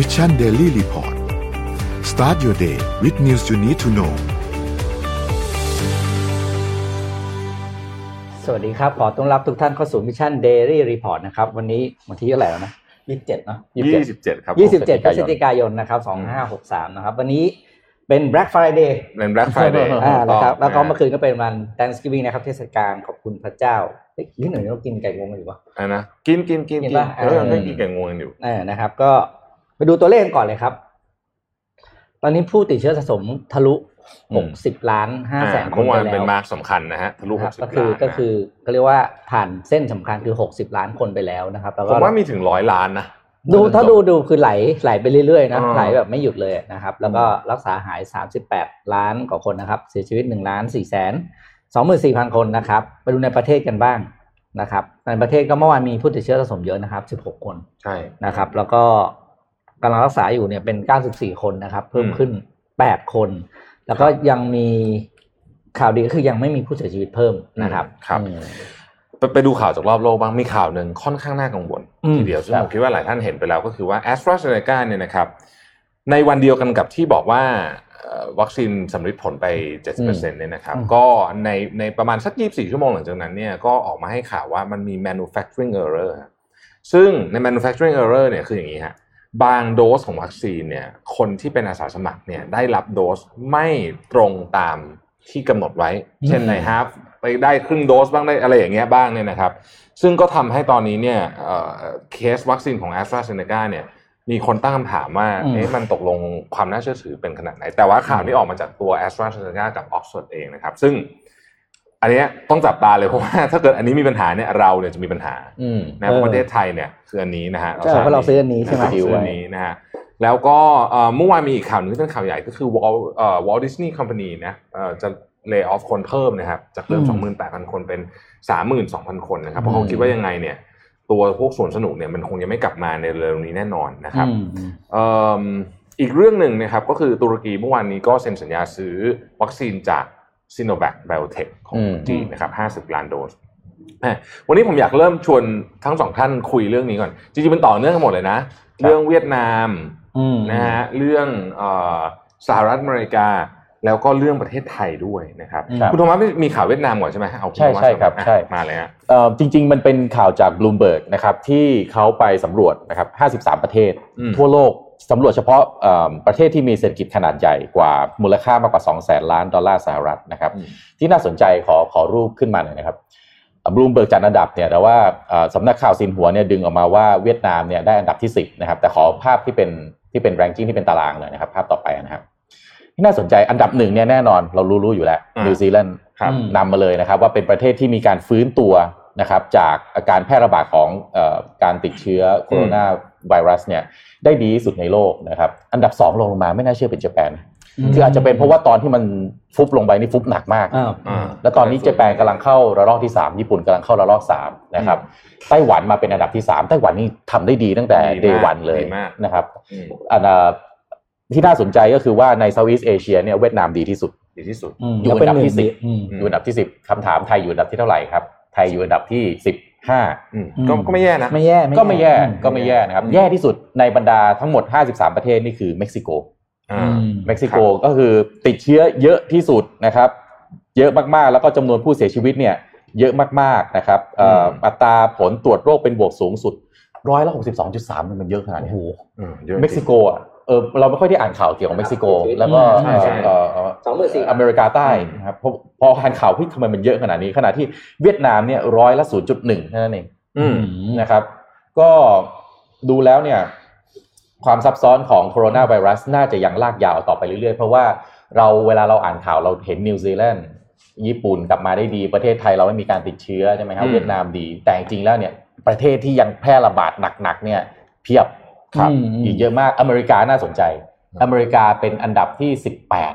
Mission Daily Report start your day with news you need to know สวัสดีครับ ขอต้อนรับทุกท่านเข้าสู่ Mission Daily Report นะครับ วันนี้วันที่เท่าไหร่แล้วนะยี่สิบเจ็ดเนาะยี่สิบเจ็ดครับยี่สิบเจ็ดพฤศจิกายนนะครับสองห้าหกสามนะครับ วันนี้เป็น Black Friday เป็น Black Friday อ่านะครับ แล้วก็ถูเมื่อคืนก็เป็นวัน Thanksgiving นะครับ เทศกาลขอบคุณพระเจ้าเฮ้ยนี่หน่อยเรากินไก่งวงกันอยู่ปะอะนะ กินกินกินกินกินปะเออเออไม่กินแกงงวงกันอยู่เออนะครับ ก็ ไปดูตัวเลขกันก่อนเลยครับ ตอนนี้ผู้ติดเชื้อสะสมทะลุอืหมกสิบล้านห้าแสนคนเมื่อไปวานแล้วเป็นมาร์กสำคัญนะฮะทะลุนะหครับกสิบก็คือล้านก็คือก็เรียกว่าผ่านเส้นสำคัญคือหกสิบล้านคนไปแล้วนะครับแล้วผก็มว่ามีถึงร้อยล้านนะดูถ้าดูดูคือไหลไหลไปเรื่อยๆนะอ่าไหลแบบไม่หยุดเลยนะครับ แล้วก็รักษาหาย 38 ล้านกว่าคนนะครับ เสียชีวิต1ล้าน4แสน24,000 คนนะครับ ไปดูในประเทศกันบ้างนะครับ ในประเทศก็เมื่อวานมีผู้ติดเชื้อสะสมเยอะนะครับ 16 คนใช่นะครับ แล้วก็ กำลังรักษาอยู่เนี่ยเป็น 94 คนนะครับ เพิ่มอืมขึ้น 8 คน แล้วก็ยังมีข่าวดีก็คือยังไม่มีผู้เสียชีวิตเพิ่มนะครับครับอืมไปไปดูข่าวจากรอบโลกบ้างมีข่าวหนึ่งค่อนข้างน่ากังวลอืมทีเดียวซึ่งครับผมคิดว่าหลายท่านเห็นไปแล้วก็คือว่า a s t r a z เซ e c a เนี่ยนะครับในวันเดียวกันกับที่บอกว่าเอ่อวัคซีนสำเร็จผลไป 70%เนี่ยนะครับอืมก็ในในประมาณสัก 24 ชั่วโมงหลังจากนั้นเนี่ยก็ออกมาให้ข่าวว่ามันมี manufacturing error ฮะซึ่งใน manufacturing error เนี่ยคืออย่างนี้ฮะ บางโดสของวัคซีนเนี่ยคนที่เป็นอาสาสมัครเนี่ยได้รับโดสไม่ตรงตามที่กำหนดไว้ เช่นใน half ไปได้ครึ่งโดสบ้างได้อะไรอย่างเงี้ยบ้างเนี่ยนะครับ ซึ่งก็ทำให้ตอนนี้เนี่ยเอ่อเคสวัคซีนของ a s t r a z เซ e c a เนี่ยมีคนตั้งคำถามว่าอืมเอ๊ะมันตกลงความน่าเชื่อถือเป็นขนาดไหน แต่ว่าข่าวนี้ออกมาจากตัว a s t r a z เซ e c a กับ Oxford เองนะครับ ซึ่ง อันเนี้ยต้องจับตาเลยเพราะว่าถ้าเกิดอันนี้มีปัญหาเนี่ยเราเนี่ยจะมีปัญหาอืมนะเพราะประเทศไทยเนี่ยคืออันนี้นะฮะใช่เพราะเราซื้ออันนี้ใช่ไหมเราซื้ออันนี้นะฮะแล้วก็เอ่อเมื่อวานมีอีกข่าวหนึ่งที่เป็นข่าวใหญ่ก็คือ Walt เอ่อ Walt Disney Company นะเอ่อจะ lay off คนเพิ่มนะครับจากเดิมอืม28,000 คนเป็น 32,000 คนนะครับเพราะเขาคิดว่ายังไงเนี่ยตัวพวกสวนสนุกเนี่ยมันคงยังไม่กลับมาในเร็วนี้แน่นอนนะครับอืมเอิ่มอีกเรื่องหนึ่งนะครับก็คือตุรกีเมื่อวานนี้ก็เซ็นสัญญาซื้อวัคซีนจาก s i n o v a c Biotech ของอืมจีนนะครับ50ล้านโดสแหม่วันนี้ผมอยากเริ่มชวนทั้งสองท่านคุยเรื่องนี้ก่อน จริงๆมันต่อเนื่องกันหมดเลยนะ เรื่องเวียดนามอืมนะฮะเรื่องเอ่อสหรัฐอเมริกา แล้วก็เรื่องประเทศไทยด้วยนะครับครับคุณโทมัสมีข่าวเวียดนามก่อนใช่ไหมเอาณใช่โทมัสใช่ครับก่อนนะใช่มาเลยฮะเอ่อจริง ๆ มันเป็นข่าวจากบลูมเบิร์กนะครับที่เขาไปสำรวจนะครับ 53 ประเทศอืมทั่วโลก สำรวจเฉพาะเอ่อประเทศที่มีเศรษฐกิจขนาดใหญ่กว่ามูลค่ามากกว่า2แสนล้านดอลลาร์สหรัฐนะครับอืมที่น่าสนใจขอขอรูปขึ้นมาหน่อยนะครับบลูมเบิร์กจัดอันดับเนี่ยแต่ว่าเอ่อสำนักข่าวซินหัวเนี่ยดึงออกมาว่าเวียดนามเนี่ยได้อันดับที่ 10นะครับแต่ขอภาพที่เป็นที่เป็น ranking ที่เป็นตารางเลยนะครับ ภาพต่อไปนะครับ ที่น่าสนใจอันดับหนึ่งเนี่ยแน่นอนเรารู้รู้อยู่แล้วอ่านินิวซีแลนด์ครับอืมนำมาเลยนะครับ ว่าเป็นประเทศที่มีการฟื้นตัวนะครับจากอาการแพร่ระบาดของเออการติดเชื้อโคโรนา ไวรัสเนี่ยได้ดีที่สุดในโลกนะครับอันดับสองลงมาไม่น่าเชื่อเป็นญี่ปุ่นคืออาจจะเป็นเพราะว่าตอนที่มันฟุบลงไปนี่ฟุบหนักมากอ้าวอ่าแล้วตอนนี้ญี่ปุ่นกำลังเข้าระลอกที่ 3 ญี่ปุ่นกำลังเข้าระลอก3นะครับไต้หวันมาเป็นอันดับที่ 3 ไต้หวันนี่ทำได้ดีตั้งแต่ดีมาก day one เลยดีมากนะครับอืมอันดับที่น่าสนใจก็คือว่าใน Southeast Asia เนี่ยเวียดนามดีที่สุดดีที่สุดมอยู่อันดับที่สิบอืมอืมอยู่อันดับที่10คำถามไทยอยู่อันดับที่เท่าไหร่ครับไทยอยู่อันดับที่15 อืมก็ก็ไม่แย่นะไม่แย่ก็ไม่แย่อืก็ไม่แย่นะครับอืมแย่ที่สุดในบรรดาทั้งหมด 53 ประเทศนี่คือเม็กซิโกอ่าอืมเม็กซิโกก็คือติดเชื้อเยอะที่สุดนะครับ เยอะมากๆ แล้วก็จำนวนผู้เสียชีวิตเนี่ย เยอะมากๆนะครับเอ่อออัตราผลตรวจโรคเป็นบวกสูงสุดร้อยละหกสิบสองจุดสามมันเยอะขนาดนี้อืมเยอะจริงเม็กซิโกอะ เออเราไม่ค่อยได้อ่านข่าวเกี่ยวกับเม็กซิโก แล้วก็ใช่ใช่เอ่อสองหมื่นสี่อเมริกาใต้นะครับพอพออ่านข่าวเฮ้ยทำไมมันเยอะขนาดนี้ขณะที่เวียดนามเนี่ยร้อยละศูนย์จุดหนึ่งเท่านั้นเองอืมนะครับ ก็ดูแล้วเนี่ย ความซับซ้อนของโคโรนาไวรัสน่าจะยังลากยาวต่อไปเรื่อยๆ เพราะว่าเราเวลาเราอ่านข่าวเราเห็นนิวซีแลนด์ญี่ปุ่นกลับมาได้ดีประเทศไทยเราไม่มีการติดเชื้อใช่ไหมครับอืมเวียดนามดี แต่จริงๆแล้วเนี่ย ประเทศที่ยังแพร่ระบาดหนักๆเนี่ย เพียบ ครับอีกเยอะมากอเมริกาน่าสนใจ อเมริกาเป็นอันดับที่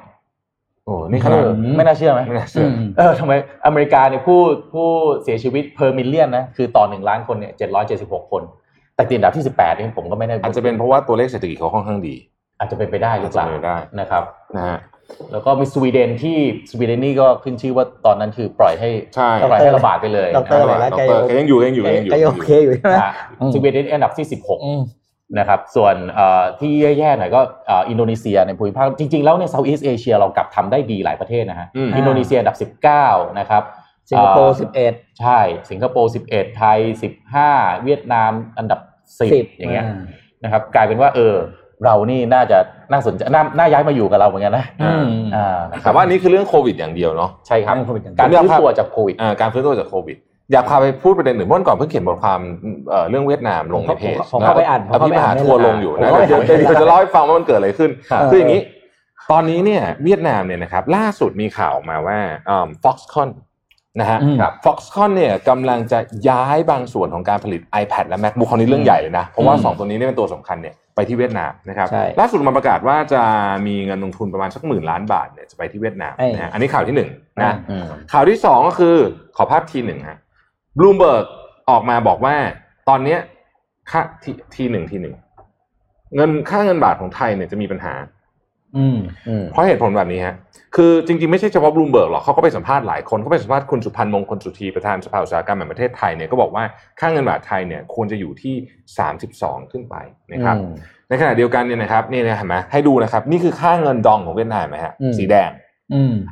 18โอ้นี่ขนาดเออไม่น่าเชื่อไหมไม่น่าเชื่อมเออทำไมอเมริกาเนี่ยผู้ผู้เสียชีวิต per million นะคือต่อหนึ่งล้านคนเนี่ย776คน แต่ติดอันดับที่18นี่ผมก็ไม่แน่อาจจะเป็นเพราะว่าตัวเลขเศรษฐกิจเขาค่อนข้างดี อาจจะเป็นไปได้หรือเปล่าอาจจะเป็นไปได้นะครับนะฮะแล้วก็มีสวีเดนที่สวีเดนนี่ก็ขึ้นชื่อว่าตอนนั้นคือปล่อยให้ใช่ปล่อยให้ระบาดไปเลยดอกเตอร์นะเลยคนะรับดอกเตอร์แกยังอยู่แกยังอยู่แกยังอยู่ก็โอเคอยู่ใช่ไหมอะอืมสวีเดนอันดับที่16อืม นะครับส่วนเอ่อที่แย่ๆหน่อยก็เอ่ออินโดนีเซียในภูมิภาคจริงๆ แล้วใน Southeast Asia เรากลับทำได้ดีหลายประเทศนะฮะอืมอินโดนีเซียอันดับ 19 นะครับสิงคโปร์เอ่อสิบเอ็ดใช่ สิงคโปร์11 ไทย 15 เวียดนามอันดับสิบ10 อย่างเงี้ยนะครับกลายเป็นว่าเออเรานี่น่าจะน่าสนใจน่าน่าย้ายมาอยู่กับเราเหมือนกันนะอืมอ่านะครัแต่บว่าอันนี้คือเรื่องโควิดอย่างเดียวเนาะใช่ครับเรื่องโควิดอย่างเดียวการฟื้นตัวจากโควิดอ่าการฟื้นตัวจากโควิด อยากพาไปพูดประเด็นหนึ่งเมื่อวันก่อนเพิ่งเขียนบทความเอ่อเรื่องเวียดนามลงในเพจผมเข้าไปอ่านผมแล้วเข้าพี่ไปมอ่านหาทัวร์ลงอยู่นะผมเข้าไปเดี๋ยวอ่านเดี๋ยวจะเล่าให้ฟังว่ามันเกิดอะไรขึ้นครับคืออย่างนี้ ตอนนี้เนี่ยเวียดนามเนี่ยนะครับล่าสุดมีข่าวออกมาว่าอ่า Foxconn นะฮะอืมครับ Foxconn เนี่ยกำลังจะย้ายบางส่วนของการผลิต iPad และ MacBook คราวนี้เรื่องใหญ่เลยนะ เพราะว่าอืมสองตัวนี้เนี่ยเป็นตัวสำคัญเนี่ยไปที่เวียดนามนะครับใช่ล่าสุดมาประกาศว่าจะมีเงินลงทุนประมาณสักหมื่นล้านบาทเนี่ยจะไปที่เวียดนามเอ้ยนะฮะอันนี้ข่าวที่หนึ่งนะอืมข่าวที่สองก็คือขอภาพทีหนึ่งฮะ บลูเบิร์กออกมาบอกว่า ตอนเนี้ยค่าทีทีหนึ่งทีหนึ่งเงินค่าเงินบาทของไทยเนี่ยจะมีปัญหา อืมอืมเพราะเหตุผลแบบนี้ฮะ คือจริงๆไม่ใช่เฉพาะบลูเบิร์กหรอกเขาก็ไปสัมภาษณ์หลายคนเขาไปสัมภาษณ์คุณสุพันธ์มงคลสุธีประธานสภาอุตสาหกรรมแห่งประเทศไทยเนี่ยก็บอกว่าค่าเงินบาทไทยเนี่ยควรจะอยู่ที่32ขึ้นไปนะครับอืมในขณะเดียวกันเนี่ยนะครับนี่นะเห็นไหมให้ดูนะครับ นี่คือค่าเงินดองของเวียดนามไหมฮะอืมสีแดงอืม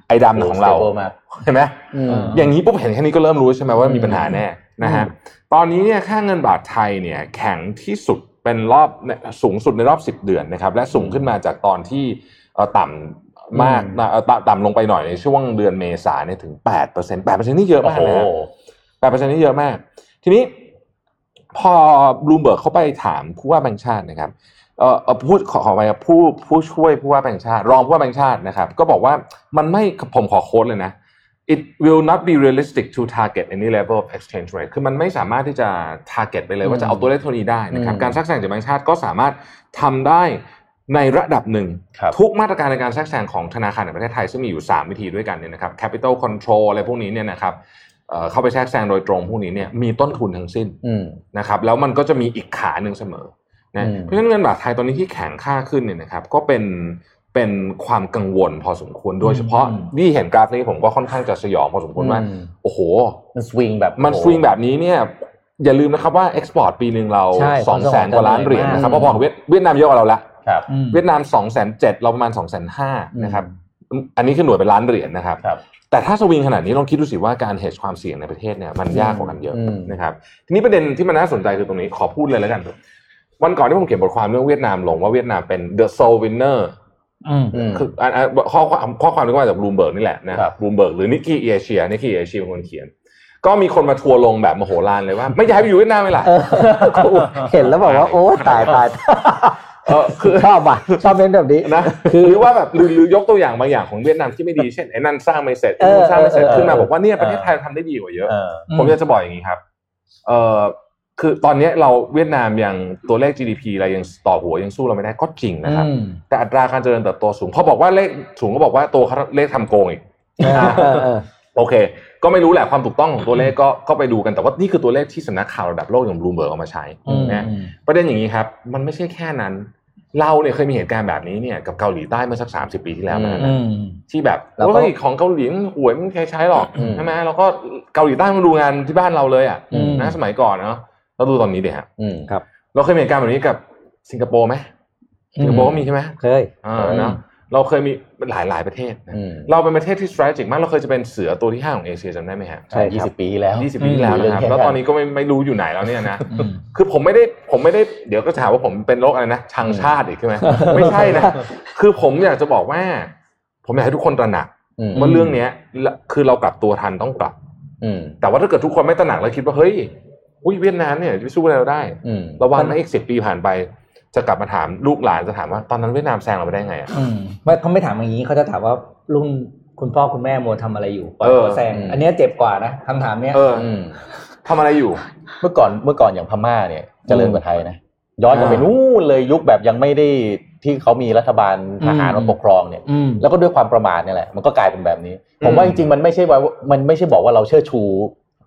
ไอ้ดำของเรา stable มากเห็นไหมอืมอย่างนี้ปุ๊บเห็นแค่นี้ก็เริ่มรู้ใช่ไหมว่ามีปัญหาแน่นะฮะอืมตอนนี้เนี่ยค่าเงินบาทไทยเนี่ยแข็งที่สุดเป็นรอบสูงสุดในรอบ 10 เดือนนะครับและสูงขึ้นมาจากตอนที่เอ่อต่ำมากนะเอ่อต่ำต่ำลงไปหน่อยในช่วงเดือนเมษาเนี่ยถึง8% 8%นี่เยอะโอ้มากโหนะฮะแปดเปอร์เซ็นต์นี่เยอะมาก ทีนี้พอบลูมเบิร์กเข้าไปถามผู้ว่าแบงค์ชาตินะครับ เอ่อเอ่อพูดขอขอไปครับผู้ผู้ช่วยผู้ว่าแบงค์ชาติ รองผู้ว่าแบงค์ชาตินะครับ ก็บอกว่ามันไม่ผมขอ quote เลยนะ it will not be realistic to target any level of exchange rate คือมันไม่สามารถที่จะ target ไปเลยว่าจะเอาตัวเลขเท่านี้ได้นะครับอืมการแทรกแซงจากแบงค์ชาติก็สามารถทำได้ในระดับหนึ่งครับทุกมาตรการในการแทรกแซงของธนาคารแห่งประเทศไทย ซึ่งมีอยู่ 3 วิธีด้วยกันเนี่ยนะครับ capital control อะไรพวกนี้เนี่ยนะครับเอ่อเข้าไปแทรกแซงโดยตรงพวกนี้เนี่ยมีต้นทุนทั้งสิ้นอืมนะครับแล้วมันก็จะมีอีกขาหนึ่งเสมอ นะอืมเพราะฉะนั้นเงินบาทไทยตอนนี้ที่แข็งค่าขึ้นเนี่ยนะครับก็เป็นเป็นความกังวลพอสมควรโดยเฉพาะอืมที่เห็นกราฟนี้ผมก็ค่อนข้างจะสยองพอสมควรว่าอืมโอ้โห มันสวิงแบบมันโอ้โหสวิงแบบนี้เนี่ยอย่าลืมนะครับว่า export ปีหนึ่งเราใช่ส่งเขาสองแสนเขาส่งกว่าล้านเหรียญนะครับมากพอๆกับเวียดเวียดนามเยอะกว่าเราละครับอืมเวียดนามสองแสนเจ็ดเราประมาณสองแสนห้านะครับอันนี้คือหน่วยเป็นล้านเหรียญนะครับครับ แต่ถ้าสวิงขนาดนี้ลองคิดดูสิว่าการ hedge ความเสี่ยงในประเทศเนี่ยมันยากกว่ากันเยอะอืมนะครับ ทีนี้ประเด็นที่มันน่าสนใจคือตรงนี้ขอพูดเลยแล้วกัน วันก่อนที่ผมเขียนบทความเรื่องเวียดนามลงว่าเวียดนามเป็น the sole winner อืมอืมคืออันอันข้อความข้อความที่มาจากบลูมเบิร์กนี่แหละนะครับบลูมเบิร์กหรือนิกเคอิเอเชียนิกเคอิเอเชียเป็นคนเขียน ก็มีคนมาทัวร์ลงแบบมโหฬารเลยว่า ไม่ย้ายไปอยู่เวียดนามเลยล่ะเออเห็นแล้วบอกว่า โอ้ตายตายเออคือชอบอะชอบเล่นแบบนี้นะหรือว่าแบบหรือหรือยกตัวอย่างบางอย่างของเวียดนามที่ไม่ดีเช่นไอ้นั่นสร้างไม่เสร็จไอ้นู่นสร้างไม่เสร็จเออเออขึ้นมาบอกว่าเนี่ยประเทศเออไทยทำได้ดีกว่าเยอะเออผมอยากจะบอกอย่างนี้ครับ เอ่อ คือตอนนี้เราเวียดนามยังตัวเลข GDP เรายังต่อหัวยังสู้เราไม่ได้ก็จริงนะครับอืมแต่อัตราการเจริญเติบโตสูงพอบอกว่าเลขสูงก็บอกว่าตัวเขาเลขทำโกงอีกเออเออเออโอเค ก็ไม่รู้แหละความถูกต้องของตัวเลขก็ก็ไปดูกันแต่ว่านี่คือตัวเลขที่สำนักข่าวระดับโลกอย่างบลูเบิร์กเอามาใช้อืมนะประเด็นอย่างนี้ครับ มันไม่ใช่แค่นั้น เราเนี่ยเคยมีเหตุการณ์แบบนี้เนี่ยกับเกาหลีใต้เมื่อสักสามสิบปีที่แล้วนะอืมที่แบบแล้วก็โอ้ยของเกาหลีมันห่วยไม่มีใครใช้หรอกอืมใช่ไหมแล้วก็เกาหลีใต้มันดูงานที่บ้านเราเลยอะอืมนะสมัยก่อนเนาะ แล้วดูตอนนี้เดี๋ยวฮะอืมเราเคยมีเหตุการณ์แบบนี้กับสิงคโปร์ไหมสิงคโปร์ก็มีใช่ไหมเคยอ่าอืมเนาะเราเคยมีหลายหลายๆประเทศนะอืมเราเป็นประเทศที่ strategic มาก เราเคยจะเป็นเสือตัวที่ห้าของเอเชียจำได้ไหมฮะใช่ยี่ครับสิบปีที่แล้วยี่สิบปีที่แล้วนะครับอืมแล้วตอนนี้ก็ไม่ไม่รู้อยู่ไหนแล้วเนี่ยนะอืมคือผมไม่ได้ผมไม่ได้เดี๋ยวก็ถามว่าผมเป็นโรคอะไรนะชังชาติอีกใช่ไหมไม่ใช่นะคือผมอยากจะบอกว่า ผมอยากให้ทุกคนตระหนักอืมว่าเรื่องเนี้ยละคือเรากลับตัวทันต้องกลับอืมแต่ว่าถ้าเกิดทุกคนไม่ตระหนักแล้วคิดว่าเฮ้ย อุ้ยเวียดนามเนี่ยจะสู้อะไรเราได้อืมระวังนะอีกสิบปีผ่านไป จะกลับมาถามลูกหลานจะถามว่าตอนนั้นเวียดนามแซงเราไปได้ไงอะอืมไม่เขาไม่ถามอย่างนี้เขาจะถามว่ารุ่นคุณพ่อคุณแม่โมวทำอะไรอยู่ปล่อยเออหัวแซงอืมอันเนี้ยเจ็บกว่านะคำถามเนี้ยเอออืมทำอะไรอยู่ เมื่อก่อนเมื่อก่อนอย่างพม่าเนี่ยเจริญกว่าไทยนะย้อนกลับไปอ่านู่นเลยยุคแบบยังไม่ได้ที่เขามีรัฐบาลทหารอืมมาปกครองเนี่ยอืมแล้วก็ด้วยความประมาทเนี่ยแหละมันก็กลายเป็นแบบนี้อืมผมว่าจริงๆมันไม่ใช่ว่ามันไม่ใช่บอกว่าเราเชิดชู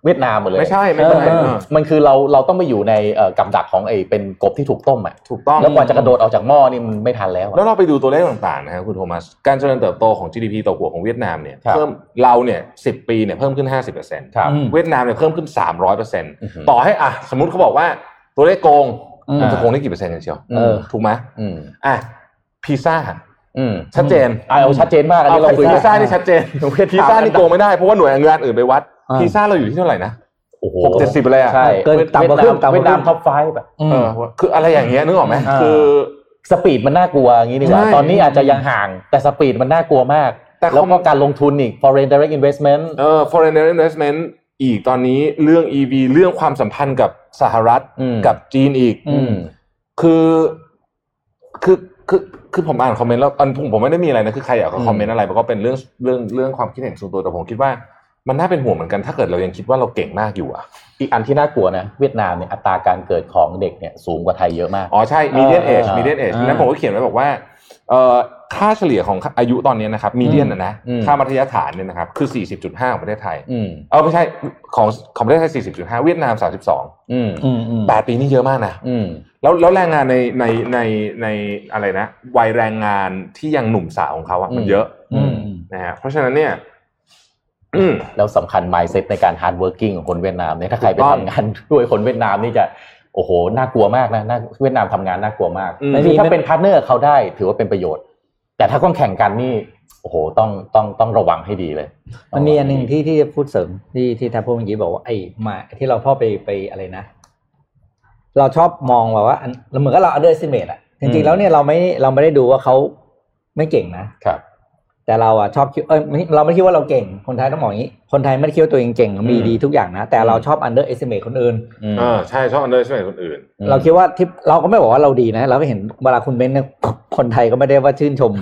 เวียดนามหมดเลยไม่ใช่ไม่ใช่เออเออมันคือเราเราต้องไปอยู่ในเอ่อกับดักของไอ้เป็นกบที่ถูกต้มอะถูกต้องแล้วกว่าจะกระโดดออกจากหม้อนี่มันไม่ทันแล้วอะแล้วเราไปดูตัวเลขต่างๆนะครับคุณโทมัสการเจริญเติบโตของ GDP ต่อหัวของเวียดนามเนี่ยครับเพิ่มเราเนี่ยสิปีเนี่ยเพิ่มขึ้น 50%ครับอืมเวียดนามเนี่ยเพิ่มขึ้น 300%อือหือต่อให้อะสมมติเขาบอกว่าตัวเลขโกงอืมมันจะโกงได้กี่เปอร์เซ็นต์กันเชียวเออถูกไหมอืมอะพิซซ่าอืมชัดเจนอ่าเอาชัดเจนมากอันเอานี้เราคุยพิกัซนซ่านี่ชัดเจนเวียดนามพิซซ่านี่โกงไม่ได้เพราะว่าหน่วยงานอื่นไปวัดอ่า พิซซ่าเราอยู่ที่เท่าไหร่นะโอ้โหหกเจ็ดสิบเลยอะใช่เกินต่ำกว่าครึ่งต่ำกว่าครึ่งเวียดนามท็อปไฟแบบอืมเออคืออะไรอย่างเงี้ยนึกออกไหมอ่าคือสปีดมันน่ากลัวอย่างนี้ดีกว่าใช่ตอนนี้อาจจะยังห่างแต่ speed มันน่ากลัวมากแต่แล้วก็การลงทุนอีก foreign direct investment เออ foreign direct investment อีกตอนนี้เรื่อง EV เรื่องความสัมพันธ์กับสหรัฐอืมกับจีนอีกอืมคือคือคือคือผมอ่าน comment แล้วอันผมผมไม่ได้มีอะไรนะคือใครอยากจะอืม comment อะไรมันก็เป็นเรื่องเรื่องเรื่องความคิดเห็นส่วนตัวแต่ผมคิดว่า มันน่าเป็นห่วงเหมือนกันถ้าเกิดเรายังคิดว่าเราเก่งมากอยู่อะอีกอันที่น่ากลัวนะ เวียดนามเนี่ยอัตราการเกิดของเด็กเนี่ยสูงกว่าไทยเยอะมาก อ๋อใช่ median age อ่า median age อ่านั้นผมก็เขียนไว้บอกว่าเอ่อค่าเฉลี่ยของอายุตอนนี้นะครับ median นะนะอืมค่ามัธยฐานเนี่ยนะครับคือ 40.5 ของประเทศไทยอืมเออไม่ใช่ของของประเทศไทย 40.5 เวียดนาม 32อืมอืมอืม8ปีนี่เยอะมากนะอืมแล้วแล้วแรงงานในในในในอะไรนะวัยแรงงานที่ยังหนุ่มสาวของเขาอะมันอืมเยอะอืมนะฮะเพราะฉะนั้นเนี่ยอืม แล้วสำคัญ mindset ในการ hard working ของคนเวียดนามเนี่ยถ้าใครไปถูกต้องทำงานด้วยคนเวียดนามนี่จะโอ้โหน่ากลัวมากนะน่าเวียดนามทำงานน่ากลัวมากอืมไม่มีถ้าเป็นพาร์ทเนอร์เขาได้ถือว่าเป็นประโยชน์ แต่ถ้าต้องแข่งกันนี่โอ้โหต้องต้องต้องระวังให้ดีเลย มันมีอันหนึ่งที่ที่จะพูดเสริมที่ที่ท่านพูดเมื่อกี้บอกว่าไอ้มาที่เราพ่อไปไปอะไรนะ เราชอบมองว่าว่าอันเหมือนกับเรา underestimate อะจอืริงมๆแล้วเนี่ยเราไม่เราไม่ได้ดูว่าเขาไม่เก่งนะครับ แต่เราอะชอบคิดเออไม่เราไม่คิดว่าเราเก่งคนไทยต้องบอกอย่างนี้ คนไทยไม่ได้คิดว่าตัวเองเก่งมีอืมดีทุกอย่างนะ แต่เราชอบ underestimate คนอื่นอืมเออใช่ชอบ underestimate คนอื่นอืมเราคิดว่าที่เราก็ไม่บอกว่าเราดีนะ เราก็เห็นเวลาคุณเบนซ์เนี่ยคนไทยก็ไม่ได้ว่าชื่นชม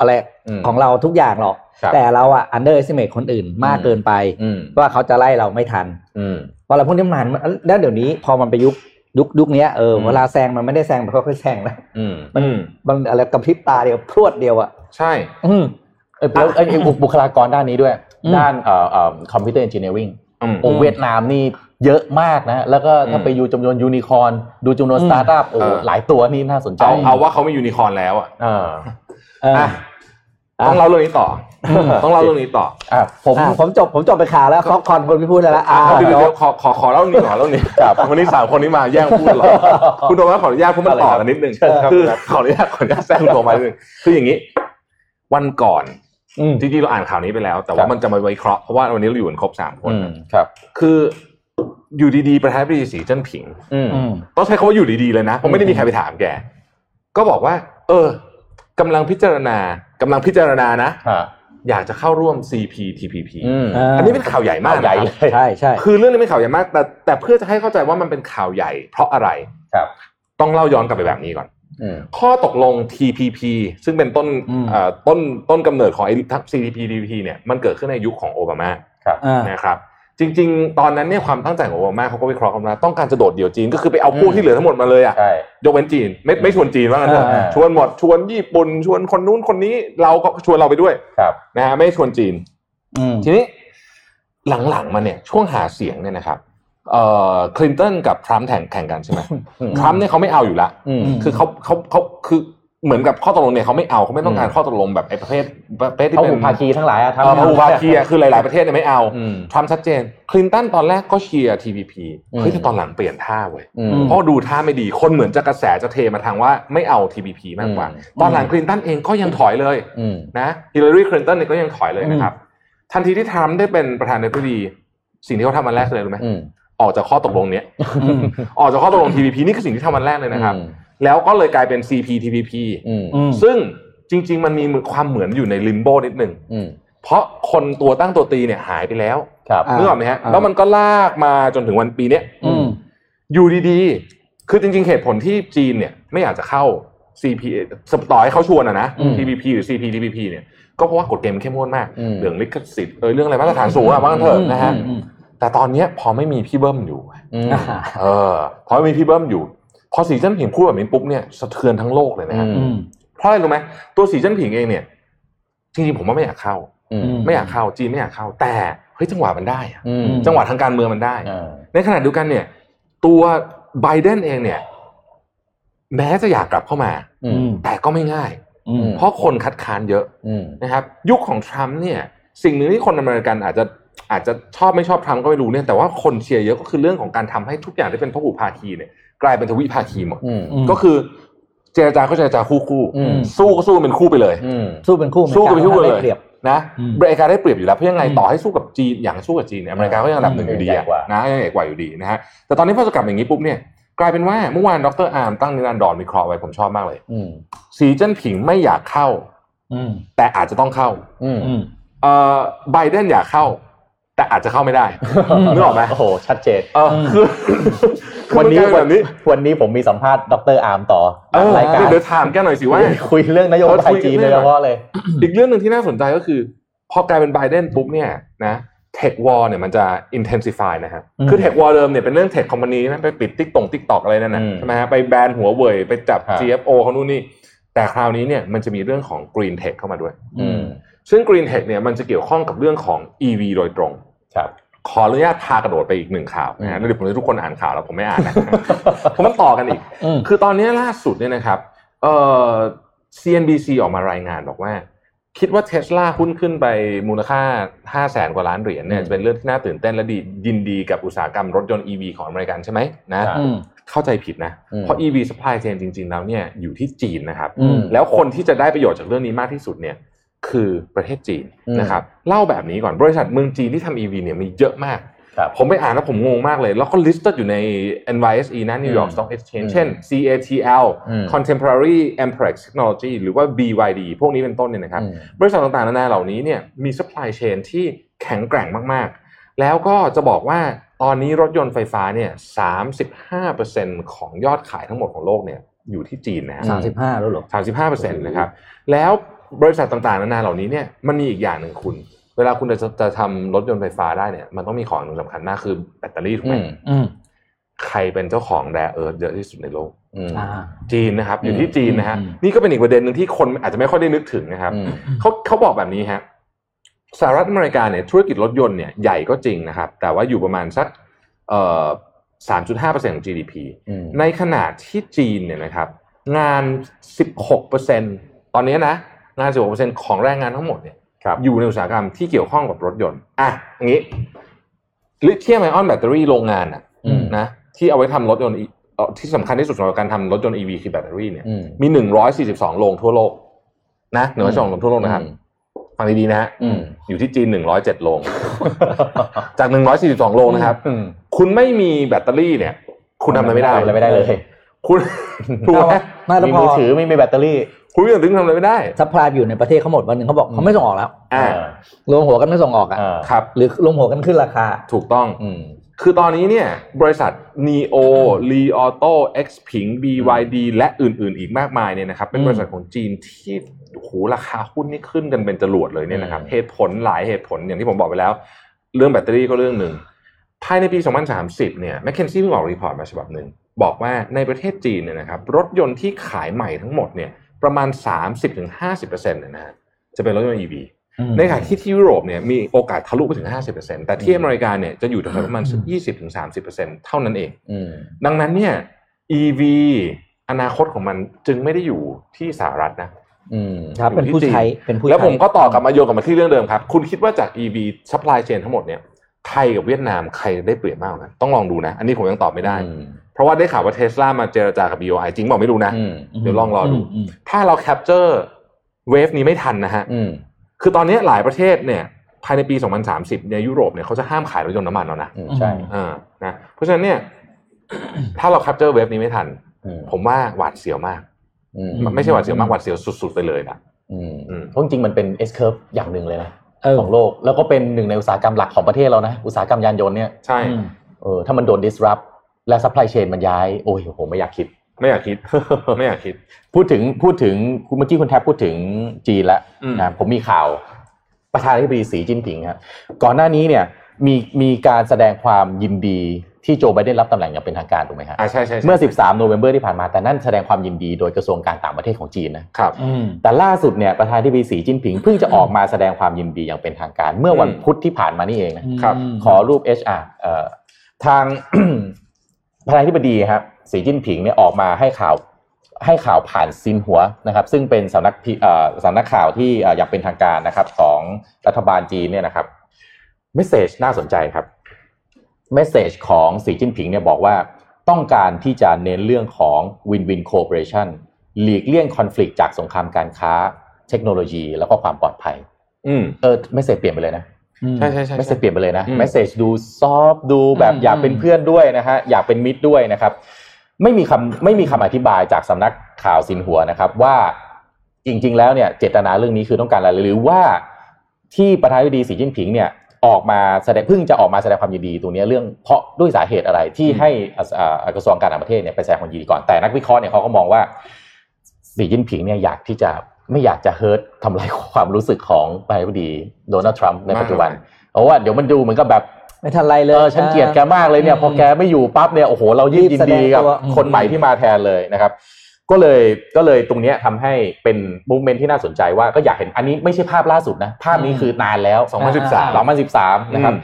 อะไรอืมของเราทุกอย่างหรอกครับแต่เราอะ underestimate คนอื่นมากเกินไปอืมว่าเขาจะไล่เราไม่ทันอืมพอเราพูดนี้มันแล้วเดี๋ยวนี้พอมันไปยุคยุคยุคเนี้ยเอออืมเวลาแซงมันไม่ได้แซงแบบค่อยๆแซงนะอืมมันอืมมันอะไรกระพริบตาเดียวพรวดเดียวอะใช่ อืมเอ้ย แล้วไอ้บุบุคลากรด้านนี้ด้วยอืมด้านเอ่อเอ่อ computer engineer ing อืมโอ้อืมเวียดนามนี่เยอะมากนะ แล้วก็ถ้าอืมไปดูจำนวนยูนิคอร์นดูจำนวนอืมสตาร์ทอัพโอ้เออหลายตัวนี่น่าสนใจ เอาเอาว่าเขาไม่ยูนิคอร์นแล้วอะอ่าเอออะอะต้องเล่าเรื่องนี้ต่ออมต้องเล่าเรื่องนี้ต่ออะผมอะผมจบผมจบไปข่าวแล้วเขาคอนคนไม่พูดแล้วละอ่าเดี๋ยวเดี๋ยวเดี๋ยวขอขอขอเล่าเรื่องนี้ก่อนขอเล่าเรื่องนี้ครับวันนี้สามคนนี้มาแย่งพูดตลอดคุณโทมัสขออนุญาตเพราะมันต่อกันนิดนึงเชิญครับคือขออนุญาตขออนุญาตแทรกคุณโทมัสนิดนึงคืออย่างนี้ วันก่อนอืม จริงๆเราอ่านข่าวนี้ไปแล้ว แต่ครัว่าบมันจะมาวิเคราะห์เพราะว่าวันนี้เราอยู่กันครบสามคนอืมครับ คืออยู่ดีๆประธานาธิบดีสีเจิ้นผิงอืมอืมต้องใช้คำว่าอยู่ดีๆเลยนะเพราะไม่ได้มีใครไปถามแกก็บอกว่า เออกำลังพิจารณากำลังพิจารณานะฮะอยากจะเข้าร่วม CPTPP อืมอ่าอันนี้เป็นข่าวใหญ่มากข่าวใหญ่นะครับเลยใช่ใช่คือเรื่องนี้เป็นข่าวใหญ่มาก แต่แต่เพื่อจะให้เข้าใจว่ามันเป็นข่าวใหญ่ เพราะอะไรครับ ต้องเล่าย้อนกลับไปแบบนี้ก่อนอืม ข้อตกลง TPP ซึ่งเป็นต้นอืมเอ่อต้นต้นกำเนิดของไอ้ CPTPP เนี่ยมันเกิดขึ้นในยุคของโอบามาอ่านะครับ จริง ๆ ตอนนั้นเนี่ยความตั้งใจของโอบามาเขาก็วิเคราะห์กันว่าต้องการจะโดดเดี่ยวจีนก็คือไปเอาพวกอืมที่เหลือทั้งหมดมาเลยอะใช่ยกเว้นจีนไม่ไม่ชวนจีนว่างั้นเถอะอ่าชวนหมดชวนญี่ปุ่นชวนคนนู้นคนนี้เราก็ชวนเราไปด้วยครับนะฮะไม่ชวนจีนอืมทีนี้หลังๆมาเนี่ยช่วงหาเสียงเนี่ยนะครับเอ่อ คลินตันกับทรัมป์แข่งแข่งกันใช่ไหมอืมทรัมป์เนี่ยเขาไม่เอาอยู่ละอืมคือเขาเขาเขาคือเหมือนกับข้อตกลงเนี่ยเขาไม่เอาเขาไม่ต้องการอืมข้อตกลงแบบไอ้ประเภทประเภทที่เขาเป็นหูภาคีทั้งหลายอะเออพหุภาคีอะคือหลาย ๆประเทศเนี่ยไม่เอาอืมทรัมป์ชัดเจน คลินตันตอนแรกก็เชียร์ TPP อืมเฮ้ยแต่ตอนหลังเปลี่ยนท่าเว้ยอืมเพราะดูท่าไม่ดีคนเหมือนจะกระแสจะเทมาทางว่าไม่เอา TPP มากกว่าอืมตอนหลังคลินตันเองก็ยังถอยเลยอืมนะฮิลลารีคลินตันเนี่ยก็ยังถอยเลยนะครับทันทีที่ทรัมป์ได้เป็นประธานาธิบดีสิ่งที่เขาทำวันแรกคืออะไรรู้ไหม อืมออกจากข้อตกลงเนี้ยอืมออกจากข้อตกลง TPP นี่คือสิ่งที่ทำวันแรกเลยนะครับอืมแล้วก็เลยกลายเป็น CPTPP อืมอืมซึ่งจริง ๆ มันมีความเหมือนอยู่ในลิมโบนิดนึงอืมเพราะคนตัวตั้งตัวตีเนี่ยหายไปแล้วครับอ่านึกออกไหมฮะอ่าแล้วมันก็ลากมาจนถึงวันปีเนี้ยอืมอยู่ดีๆ คือจริง ๆ เหตุผลที่จีนเนี่ยไม่อยากจะเข้า CP สต่อให้เขาชวนอะนะอืม TPP หรือ CPTPP เนี่ยก็เพราะว่ากฎเกณฑ์มันเข้มงวดมากอืมเรื่องลิขสิทธิ์เอยเรื่องอะไรมาตรฐานสูงอะว่ากันเถอะนะฮะอืม แต่ตอนเนี้ยพอไม่มีพี่เบิ้มอยู่อืมอ่าเออพอไม่มีพี่เบิ้มอยู่ พอสีจิ้นผิงพูดแบบนี้ปุ๊บเนี่ยสะเทือนทั้งโลกเลยนะฮะอือืมเพราะอะไรรู้ไหมตัวสีจิ้นผิงเองเนี่ยจริงๆผมว่าไม่อยากเข้าอืมอืมไม่อยากเข้าจีนไม่อยากเข้า แต่เฮ้ยจังหวะมันได้อะอืมจังหวะทางการเมืองมันได้อ่าในขณะเดียวกันเนี่ย ตัวไบเดนเองเนี่ย แม้จะอยากกลับเข้ามาอืมแต่ก็ไม่ง่ายอืมเพราะคนคัดค้านเยอะอืมนะครับ ยุคของทรัมป์เนี่ย สิ่งหนึ่งที่คนอเมริกันอาจจะ อาจจะชอบไม่ชอบทรัมป์ก็ไม่รู้เนี่ยแต่ว่าคนเชียร์เยอะก็คือเรื่องของการทำให้ทุกอย่างที่เป็นพหุภาคีเนี่ยกลายเป็นทวิภาคีหมดอืมอืมก็คือเจรจาก็เจรจาคู่คู่ๆอืมสู้ก็สู้เป็นคู่ไปเลยอืมสู้เป็นคู่สู้กันเป็นคู่เลยได้เปรียบนะอืมอเมริกาได้เปรียบอยู่แล้วเพราะยังไงอืมต่อให้สู้กับจีนอย่างสู้กับจีนเนี่ยอเมริกาก็ยังอันดับหนึ่งอยู่ดีใหญ่อะกว่านะยังใหญ่กว่าอยู่ดีนะฮะแต่ตอนนี้พอจะกลับอย่างนี้ปุ๊บเนี่ยกลายเป็นว่าเมื่อวานดรอาร์มตั้งนิรันดรวิเคราะห์ไว้ผมชอบมากเลยอืมสีเจิ้นผิงไม่อยากเข้าอืมแต่อาจจะต้องเข้าอืมอืมเอ่อไบเดนอยากเข้า แต่อาจจะเข้าไม่ได้นึกออกไหมโอ้โหชัดเจนเออคือวันนี้คือมักลายเป็แบบนี้วันนี้ผมมีสัมภาษณ์ดรอาร์มต่อเออรายการเดี๋ยวถามแกหน่อยสิว่าคุยเรื่องนโยบายจีนโดยเฉพาะเลย อีกเรื่องหนึ่งที่น่าสนใจก็คือ พอกลายเป็นไบเดนปุ๊บเนี่ยนะ Tech War เนี่ยมันจะ intensify นะฮะอืมคือ Tech War เดิมเนี่ยเป็นเรื่อง tech company นะไปปิดติ๊กตง TikTok อะไรนั่นนะอืมใช่ไหมฮะไปแบนหัวเว่ยไปจับครับ CFO เขานู่นนี่ แต่คราวนี้เนี่ยมันจะมีเรื่องของ Green Tech เข้ามาด้วยอืม ซึ่ง Green Tech เนี่ยมันจะเกี่ยวข้องกับเรื่องของ EV โดยตรงครับขออนุญาตพากระโดดไปอีกหนึ่งข่าวนะฮะอืมแล้วเดี๋ยวผมให้ทุกคนอ่านข่าวแล้วผมไม่อ่านนะเพราะมันต่อกันอีกอืมคือตอนนี้ล่าสุดเนี่ยนะครับเอ่อ CNBC ออกมารายงานบอกว่า คิดว่าเทสลาหุ้นขึ้นไปมูลค่า 5 0 0แสนกว่าล้านเหรียญเนี่ยอืมจะเป็นเรื่องที่น่าตื่นเต้นและดียินดีกับอุตสาหกรรมรถยนต์ EV ของอเมริกันใช่ไหมนะครับอืมเข้าใจผิดนะอืมเพราะ EV supply chain จริง ๆ แล้วเนี่ยอยู่ที่จีนนะครับอืมแล้วคนที่จะได้ประโยชน์จากเรื่องนี้มากที่สุดเนี่ย คือประเทศจีนอืมนะครับเล่าแบบนี้ก่อนบริษัทเมืองจีนที่ทำ EV เนี่ยมีเยอะมากครับผมไปอ่านแล้วผมงงมากเลย แล้วก็ listed อยู่ใน NYSE นะ New York อืม Stock Exchange อืมเช่น CATL อืม Contemporary Amperex Technology หรือว่า BYD พวกนี้เป็นต้นเนี่ยนะครับอืมบริษัทต่างๆนานาเหล่านี้เนี่ยมี supply chain ที่แข็งแกร่งมากๆ แล้วก็จะบอกว่าตอนนี้รถยนต์ไฟฟ้าเนี่ย35%ของยอดขายทั้งหมดของโลกเนี่ยอยู่ที่จีนนะฮะสามสิบห้าแล้วเหรอ35%นะครับ แล้ว บริษัทต่างๆนานาเหล่านี้เนี่ยมันมีอีกอย่างหนึ่งคุณ เวลาคุณจะจะทำรถยนต์ไฟฟ้าได้เนี่ยมันต้องมีของหนึ่งสำคัญมากคือแบตเตอรี่ถูกไหอืมมอืมใครเป็นเจ้าของแรเอิร์ธเยอะที่สุดในโลกอืมอ่าจีนนะครับ อยู่ที่จีนนะฮะอืมนี่ก็เป็นอีกประเด็นหนึ่งที่คนอาจจะไม่ค่อยได้นึกถึงนะครับอืมเขาเขาบอกแบบนี้ฮะสหรัฐอเมริกาเนี่ยธุรกิจรถยนต์เนี่ยใหญ่ก็จริงนะครับ แต่ว่าอยู่ประมาณสักเอ่อ3.5%ของ GDP อืมในขณะที่จีนเนี่ยนะครับ งาน16%ตอนนี้นะ งาน16%ของแรงงานทั้งหมดเนี่ยครับอยู่ในอุตสาหกรรมที่เกี่ยวข้องกับรถยนต์ อะอย่างนี้ lithium-ion battery โรงงานอะอืมนะที่เอาไว้ทำรถยนต์อีเอ่อที่สำคัญที่สุดสำหรับการทำรถยนต์ EV คือแบตเตอรี่เนี่ยอืมมี 142 โรงทั่วโลก นะ142โรงทั่วโลกนะครับฟังดีๆนะฮะอืมอยู่ที่จีน 107 โรง จาก 142 โรงนะครับอืมคุณไม่มีแบตเตอรี่เนี่ย คุณทำอะไรไม่ได้ทำอะไรไม่ได้เลย คุณถูกไหมไม่แล้วมีพอมือถือไม่มีแบตเตอรี่ คุณอย่างถึงทำอะไรไม่ได้ supply อยู่ในประเทศเขาหมดวันหนึ่งเขาบอกเขาไม่ส่งออกแล้วอ่ารวมหัวกันไม่ส่งออกอะอ่าครับหรือรวมหัวกันขึ้นราคา ถูกต้องอืมคือตอนนี้เนี่ยบริษัท NIO Li Auto XPeng BYD และอื่น ๆ อีกมากมายเนี่ยนะครับเป็นอืมบริษัทของจีนที่โอ้โหราคาหุ้นนี่ขึ้นกันเป็นจรวดเลยเนี่ยนะครับอืมเหตุผลหลายเหตุผลอย่างที่ผมบอกไปแล้ว เรื่องแบตเตอรี่ก็เรื่องหนึ่งภายในปี 2030 เนี่ย McKinsey เพิ่งออก report มาฉบับหนึ่งบอกว่าในประเทศจีนเนี่ยนะครับรถยนต์ที่ขายใหม่ทั้งหมดเนี่ย ประมาณ 30-50%เนี่ยนะฮะจะเป็นรถยนต์ EV ในขณะที่ที่ยุโรปเนี่ยมีโอกาสทะลุไปถึง 50%แต่ที่อเมริกาเนี่ยจะอยู่แถวๆประมาณสัก20-30%เท่านั้นเองอืมดังนั้นเนี่ย EV อนาคตของมันจึงไม่ได้อยู่ที่สหรัฐนะอืมครับเป็นผู้ใช้เป็นผู้ใช้แล้วผมก็ต่อกลับมาโยงกลับมาที่เรื่องเดิมครับ คุณคิดว่าจาก EV supply chain ทั้งหมดเนี่ยไทยกับเวียดนามใครได้เปรียบมากกว่ากันต้องลองดูนะ อันนี้ผมยังตอบไม่ได้อืม เพราะว่าได้ข่าวว่าเทสลามาเจรจากับ BOI จริงบอกไม่รู้นะอืมเดี๋ยวลองรอดูมมถ้าเรา capture wave นี้ไม่ทันนะฮะอืมคือตอนนี้หลายประเทศเนี่ยภายในปี 2030ในยุโรปเนี่ยเขาจะห้ามขายรถยนต์น้ำมันแล้วนะอืมใช่อ่านะเพราะฉะนั้นเนี่ยถ้าเรา capture wave นี้ไม่ทันอืมผมว่าหวาดเสียวมากอืมไม่ใช่หวาดเสียวมากหวาดเสียวสุด ๆ ไปเลยนะอืมอืมเพราะจริงๆมันเป็น S curve อย่างหนึ่งเลยนะเออของโลก แล้วก็เป็นหนึ่งในอุตสาหกรรมหลักของประเทศเรานะ อุตสาหกรรมยานยนต์เนี่ยใช่อืมเออถ้ามันโดน disrupt และ supply chain มันย้าย โอ้ยผมไม่อยากคิด ไม่อยากคิด ไม่อยากคิด พูดถึงพูดถึงคุณเมื่อกี้คุณแทบพูดถึงจีนแล้วอืมนะผมมีข่าวประธานาธิบดีสีจิ้นผิงครับก่อนหน้านี้เนี่ยมีมีการแสดงความยินดีที่โจไบเดนรับตำแหน่งอย่างเป็นทางการถูกไหมฮะอ่าใช่ใช่ใช่เมื่อ 13 โนเวม ber ที่ผ่านมาแต่นั่นแสดงความยินดีโดยกระทรวงการต่างประเทศของจีนนะครับอืมแต่ล่าสุดเนี่ยประธานาธิบดีสีจิ้นผิงเพิ่งจะออกมาแสดงความยินดีอย่างเป็นทางการ เมื่อวันอืมพุธที่ผ่านมานี่เองนะครับอืมขอรูป HR เอ่อทาง ประธานาธิบดีครับสีจิ้นผิงเนี่ยออกมาให้ข่าวให้ข่าวผ่านซินหัวนะครับ ซึ่งเป็นสำนักพิเอ่อสำนักข่าวที่เอ่ออย่างเป็นทางการนะครับของรัฐบาลจีนเนี่ยนะครับเมสเซจน่าสนใจครับเมสเซจของสีจิ้นผิงเนี่ยบอกว่าต้องการที่จะเน้นเรื่องของ win-win cooperation หลีกเลี่ยงคอน FLICT จากสงครามการค้า เทคโนโลยีแล้วก็ความปลอดภัย อืมเออไม่เสร็จเปลี่ยนไปเลยนะ ใช่ใช่ใช่ไม่เสร็จเปลี่ยนไปเลยนะอืมเมสเซจดูซอฟดูแบบอืมอยากเป็นเพื่อนด้วยนะฮะอยากเป็นมิตรด้วยนะครับ ไม่มีคำไม่มีคำอธิบายจากสำนักข่าวสินหัวนะครับ ว่าจริง ๆ แล้วเนี่ยเจตนาเรื่องนี้คือต้องการอะไรหรือว่าที่ประธานาธิบดีสีจิ้นผิงเนี่ยออกมาแสดงเพิ่งจะออกมาแสดงความยินดีตรงเนี้ยเรื่องเพราะด้วยสาเหตุอะไรที่ให้อ่าอ่ากระทรวงการต่างประเทศเนี่ยไปแสดงความยินดีก่อนแต่นักวิเคราะห์เนี่ยเขาก็มองว่าสีจิ้นผิงเนี่ยอยากที่จะ ไม่อยากจะเฮิร์ตทำลายความรู้สึกของประธานาธิบดีโดนัลด์ทรัมป์ในปัจจุบันเพราะว่าเดี๋ยวมันดูเหมือนกับแบบไม่ทันไรเลเอยอฉันเกลียดแกมากเลยเนี่ยอืมพอแกไม่อยู่ปั๊บเนี่ยโอ้โหเรายิ่งยินดีกับรีบแสดงตัวอืมคนใหม่ที่มาแทนเลยนะครับ ก็เลยก็เลยตรงเนี้ยทำให้เป็นมูเมนที่น่าสนใจว่าก็อยากเห็นอันนี้ไม่ใช่ภาพล่าสุดนะ ภาพนี้คือนานแล้ว 2013 2013 นะครับ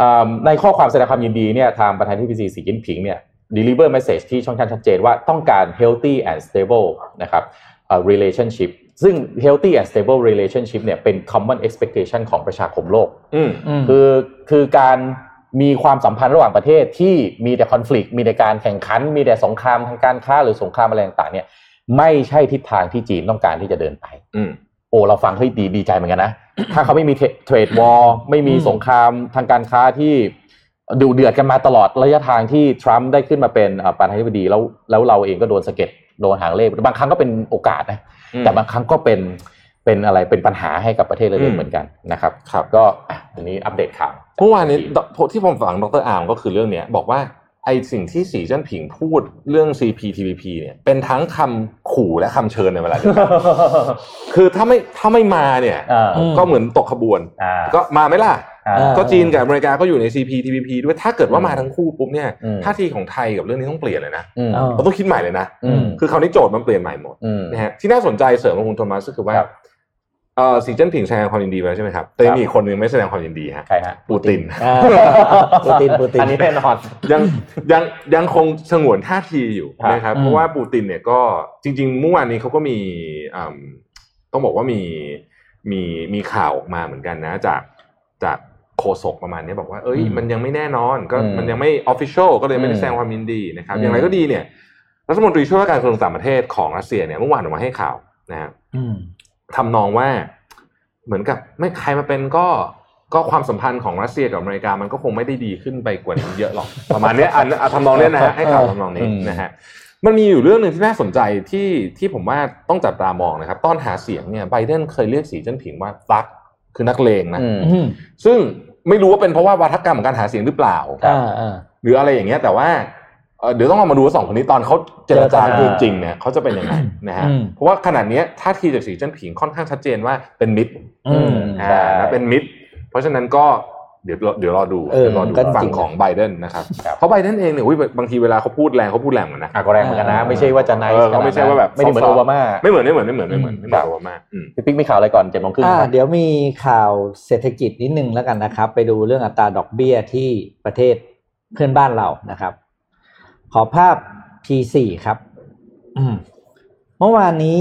อ่าในข้อความแสดงความยินดีเนี่ยทางประธานาธิบดีสีจิ้นผิงเนี่ย deliver message ที่ช่องทางชัดเจนว่าต้องการ healthy and stable นะครับอ่า relationship ซึ่ง healthy and stable relationship เนี่ยเป็น common expectation ของประชาคมโลกอืมอืมคือคือการมีความสัมพันธ์ระหว่างประเทศที่มีแต่คอน FLICT มีแต่การแข่งขัน มีแต่สงครามทางการค้าหรือสงครามอะไรต่างๆเนี่ย ไม่ใช่ทิศทางที่จีนต้องการที่จะเดินไปอืมโอ้เราฟังเฮ้ยดีดีใจเหมือนกันนะ ถ้าเขาไม่มีเทรดวอลไม่มีอืมสงครามทางการค้าที่ดูเดือดกันมาตลอดระยะทางที่ทรัมป์ได้ขึ้นมาเป็นอ่าประธานาธิบดีแล้วแล้วเราเองก็โดนสะเก็ด โดนหางเลขบางครั้งก็เป็นโอกาสนะแต่บางครั้งก็เป็นเป็นอะไรเป็นปัญหาให้กับประเทศเล็อืกๆมเหมือนกันนะครับครับก็อะอันนี้อัปเดตข่าวเมื่อวานนี้ดที่ผมฟังดรอาร์มก็คือเรื่องเนี้ยบอกว่าไอสิ่งที่สีจิ้นผิงพูดเรื่อง CPTPP เนี่ยเป็นทั้งคำขู่และคำเชิญในเวลาเดียวกันคือถ้าไม่ถ้าไม่มาเนี่ยอ่าอืมก็เหมือนตกขบวนอ่าก็มาไหมล่ะอ่าอ่า ก็จีนกับอเมริกาก็อยู่ใน CPTPP ด้วยถ้าเกิดว่ามาทั้งคู่ปุ๊บเนี่ยอืมท่าทีของไทยกับเรื่องนี้ต้องเปลี่ยนเลยนะอืมเออเราต้องคิดใหม่เลยนะอืมคือคราวนี้โจทย์มันเปลี่ยนใหม่หมดอืมนะฮะที่น่าสนใจเสริมของคุณโทมัสก็คือว่าครับเอ่อสีจิ้นผิงแสดงความยินดีไปแล้วใช่ไหมครับแต่ยังมีอีกคนหนึงไม่แสดงความยินดีฮะใครฮะปูตินอ่าปูตินปูตินอันนี้แน่นอนยังยังยังคงสงวนท่าทีอยู่ครับนะครับอืมเพราะว่าปูตินเนี่ยก็จริงๆเมื่อวานนี้เขาก็มีอืมต้องบอกว่ามีมีมีข่าวออกมาเหมือนกันนะจากจาก โฆษกประมาณนี้บอกว่า เอ้ยอืมมันยังไม่แน่นอนก็อืมมันยังไม่ออฟฟิเชียลก็เลยไม่ได้อืมแสดงความยินดีนะครับอืมอย่างไรก็ดีเนี่ยรัฐมนตรีช่วยว่าการกระทรวงต่างประเทศของรัสเซียเนี่ยเมื่อวานออกมาให้ข่าวนะครับอืมทำนองว่าเหมือนกับไม่ใครมาเป็นก็ก็ความสัมพันธ์ของรัสเซียกับอเมริกามันก็คงไม่ได้ดีขึ้นไปกว่านี้เยอะหรอกประมาณเนี้ยอันอะทำนองเนี้ยนะฮะให้ข่าวทำนองนี้อืมนะฮะมันมีอยู่เรื่องหนึ่งที่น่าสนใจที่ที่ผมว่าต้องจับตามองนะครับ ตอนหาเสียงเนี่ยไบเดนเคยเรียกสีจิ้นผิงว่าตักคือนักเลงนะอืมอืมซึ่ง ไม่รู้ว่าเป็นเพราะว่าวาทกรรมของการหาเสียงหรือเปล่าครับอ่าอ่าหรืออะไรอย่างเงี้ย แต่ว่าเอ่อเดี๋ยวต้องเอามาดูว่าสองคนนี้ตอนเขาเจรจาเจรจาพูดจริงเนี่ยเขาจะเป็นยังไงนะฮะอืมเพราะว่าขนาดเนี้ยท่าทีจากสีจิ้นผิงค่อนข้างชัดเจนว่าเป็นมิตรอืมอ่านะเป็นมิตร เพราะฉะนั้นก็ เดี๋ยวเดี๋ยวรอดูเออเดี๋ยวรอดูก็จริงฝั่งของไบเดนนะครับครับเพราะไบเดนเองเนี่ยอุ๊ยบางทีเวลาเขาพูดแรงเขาพูดแรงเหมือนกันนะอะก็แรงเหมือนกันนะ ไม่ใช่ว่าจะไนเออเขาไม่ใช่ว่าแบบไม่ได้เหมือนซอโอฟต์ๆบามาไม่เหมือนไม่เหมือนไม่เหมือนไม่เหมือนไม่เหมือนครับโอบามาอืมพี่ปิ๊กมีข่าวอะไรก่อนเจ็ดโมงครึ่งอ่าครับเดี๋ยวมีข่าวเศรษฐกิจนิดนึงแล้วกันนะครับ ไปดูเรื่องอัตราดอกเบี้ยที่ประเทศเพื่อนบ้านเรานะครับ ขอภาพ P4 ครับอืมเมื่อวานนี้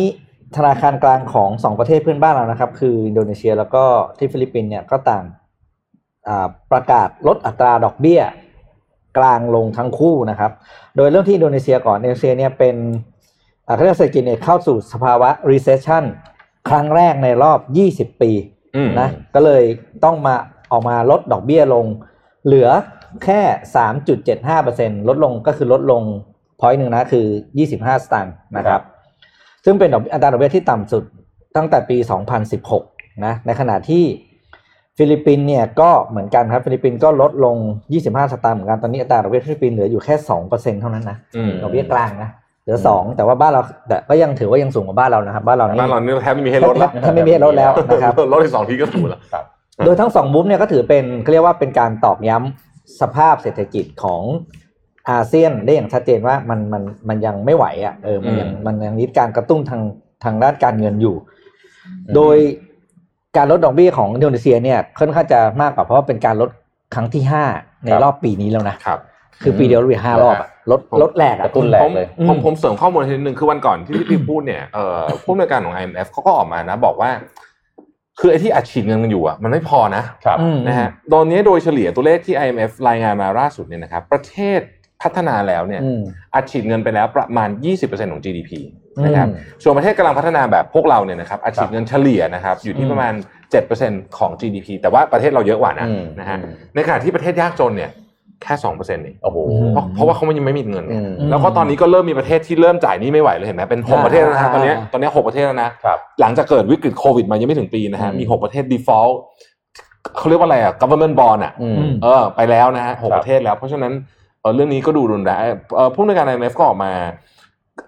ธนาคารกลางของสองประเทศเพื่อนบ้านเรานะครับ คืออินโดนีเซียแล้วก็ที่ฟิลิปปินส์เนี่ยก็ต่างอ่า ประกาศลดอัตราดอกเบี้ย กลางลงทั้งคู่นะครับ โดยเริ่มที่อินโดนีเซียก่อนอินโดนีเซียเนี่ยเป็นอ่าเขาเรียกเศรษฐกิจเนี่ยเข้าสู่สภาวะ recession ครั้งแรกในรอบ 20 ปีอืมนะก็เลยต้องมาออกมาลดดอกเบี้ยลง เหลือแค่ 3.75%ลดลงก็คือลดลง point หนึ่งนะคือ 25 สตางค์นะครับ ซึ่งเป็นดอกอัตราดอกเบี้ยที่ต่ำสุดตั้งแต่ปี 2016 นะ ในขณะที่ ฟิลิปปินส์เนี่ยก็เหมือนกันครับฟิลิปปินส์ก็ลดลง 25 สตางค์เหมือนกันตอนนี้อัตราดอกเบี้ยฟิลิปปินส์เหลืออยู่แค่2%เท่านั้นนะอืมดอกเบี้ยกลางนะเหลือ2แต่ว่าบ้านเราแต่ก็ยังถือว่ายังสูงกว่าบ้านเรานะครับบ้านเรานี่บ้านเรานี่แทบไม่มีให้ลดแล้วแทบไม่มีให้ลดแล้วนะครับลดอีกสองทีก็ถูกแล้วครับโดยทั้งสองมุมเนี่ยก็ถือเป็นเขาเรียกว่าเป็นการตอกย้ำสภาพเศรษฐกิจของอาเซียนได้อย่างชัดเจนว่ามันมันมันยังไม่ไหวอะเออมันยังอืมมันยังนิดการกระตุ้นทางทางด้านการเงินอยู่ โดย การลดดอกเบี้ยของอินโดนีเซียเนี่ยค่อนข้างจะมากกว่าเพราะว่าเป็นการลดครั้งที่ห้าในรอบปีนี้แล้วนะครับ คือปีเดียวลดไปห้ารอบอะลดผมลดแรกกอะระตุ้นแรงเลยผมผมผมเสริมข้อมูลนิดนึงคือวันก่อนที่พี่ปิ๊กพูดเนี่ยเอ่อผู้อำนวยการของ IMF เขาก็ออกมานะ บอกว่า คือไอ้ที่อัดฉีดเงินกันอยู่อะมันไม่พอนะครับ อืม นะฮะตอนนี้โดยเฉลี่ยตัวเลขที่ IMF รายงานมาล่าสุดเนี่ยนะครับ ประเทศพัฒนาแล้วเนี่ย อืมอัดฉีดเงินไปแล้วประมาณ 20%ของ GDP นะครับอืมส่วนประเทศกำลังพัฒนาแบบพวกเราเนี่ยนะครับอัดฉีดเงินเฉลี่ยนะครับอยู่อืที่มประมาณ 7%ของ GDP แต่ว่าประเทศเราเยอะกว่านะอืมนะฮะอืมในขณะที่ประเทศยากจนเนี่ยแค่2%เองโอ้โหเพราะเพราะว่าเขายังไม่มีเงินไงอืมแล้วก็ตอนนี้ก็เริ่มมีประเทศที่เริ่มจ่ายหนี้ไม่ไหวเลยเห็นไหมเป็นหกอ่าประเทศแล้วนะฮะตอนเนี้ยอ่าตอนเนี้ยหกประเทศแล้วนะครับหลังจากเกิดวิกฤตโควิดมายังไม่ถึงปีนะฮะอืมมีหกประเทศ default เขาเรียกว่าอะไรอะ government bond อะอืมเออไปแล้วนะฮะหกครับประเทศแล้ว เพราะฉะนั้นเออเรื่องนี้ก็ดูรุนแรงเออผู้ในวยการ IMF ก็ออกมา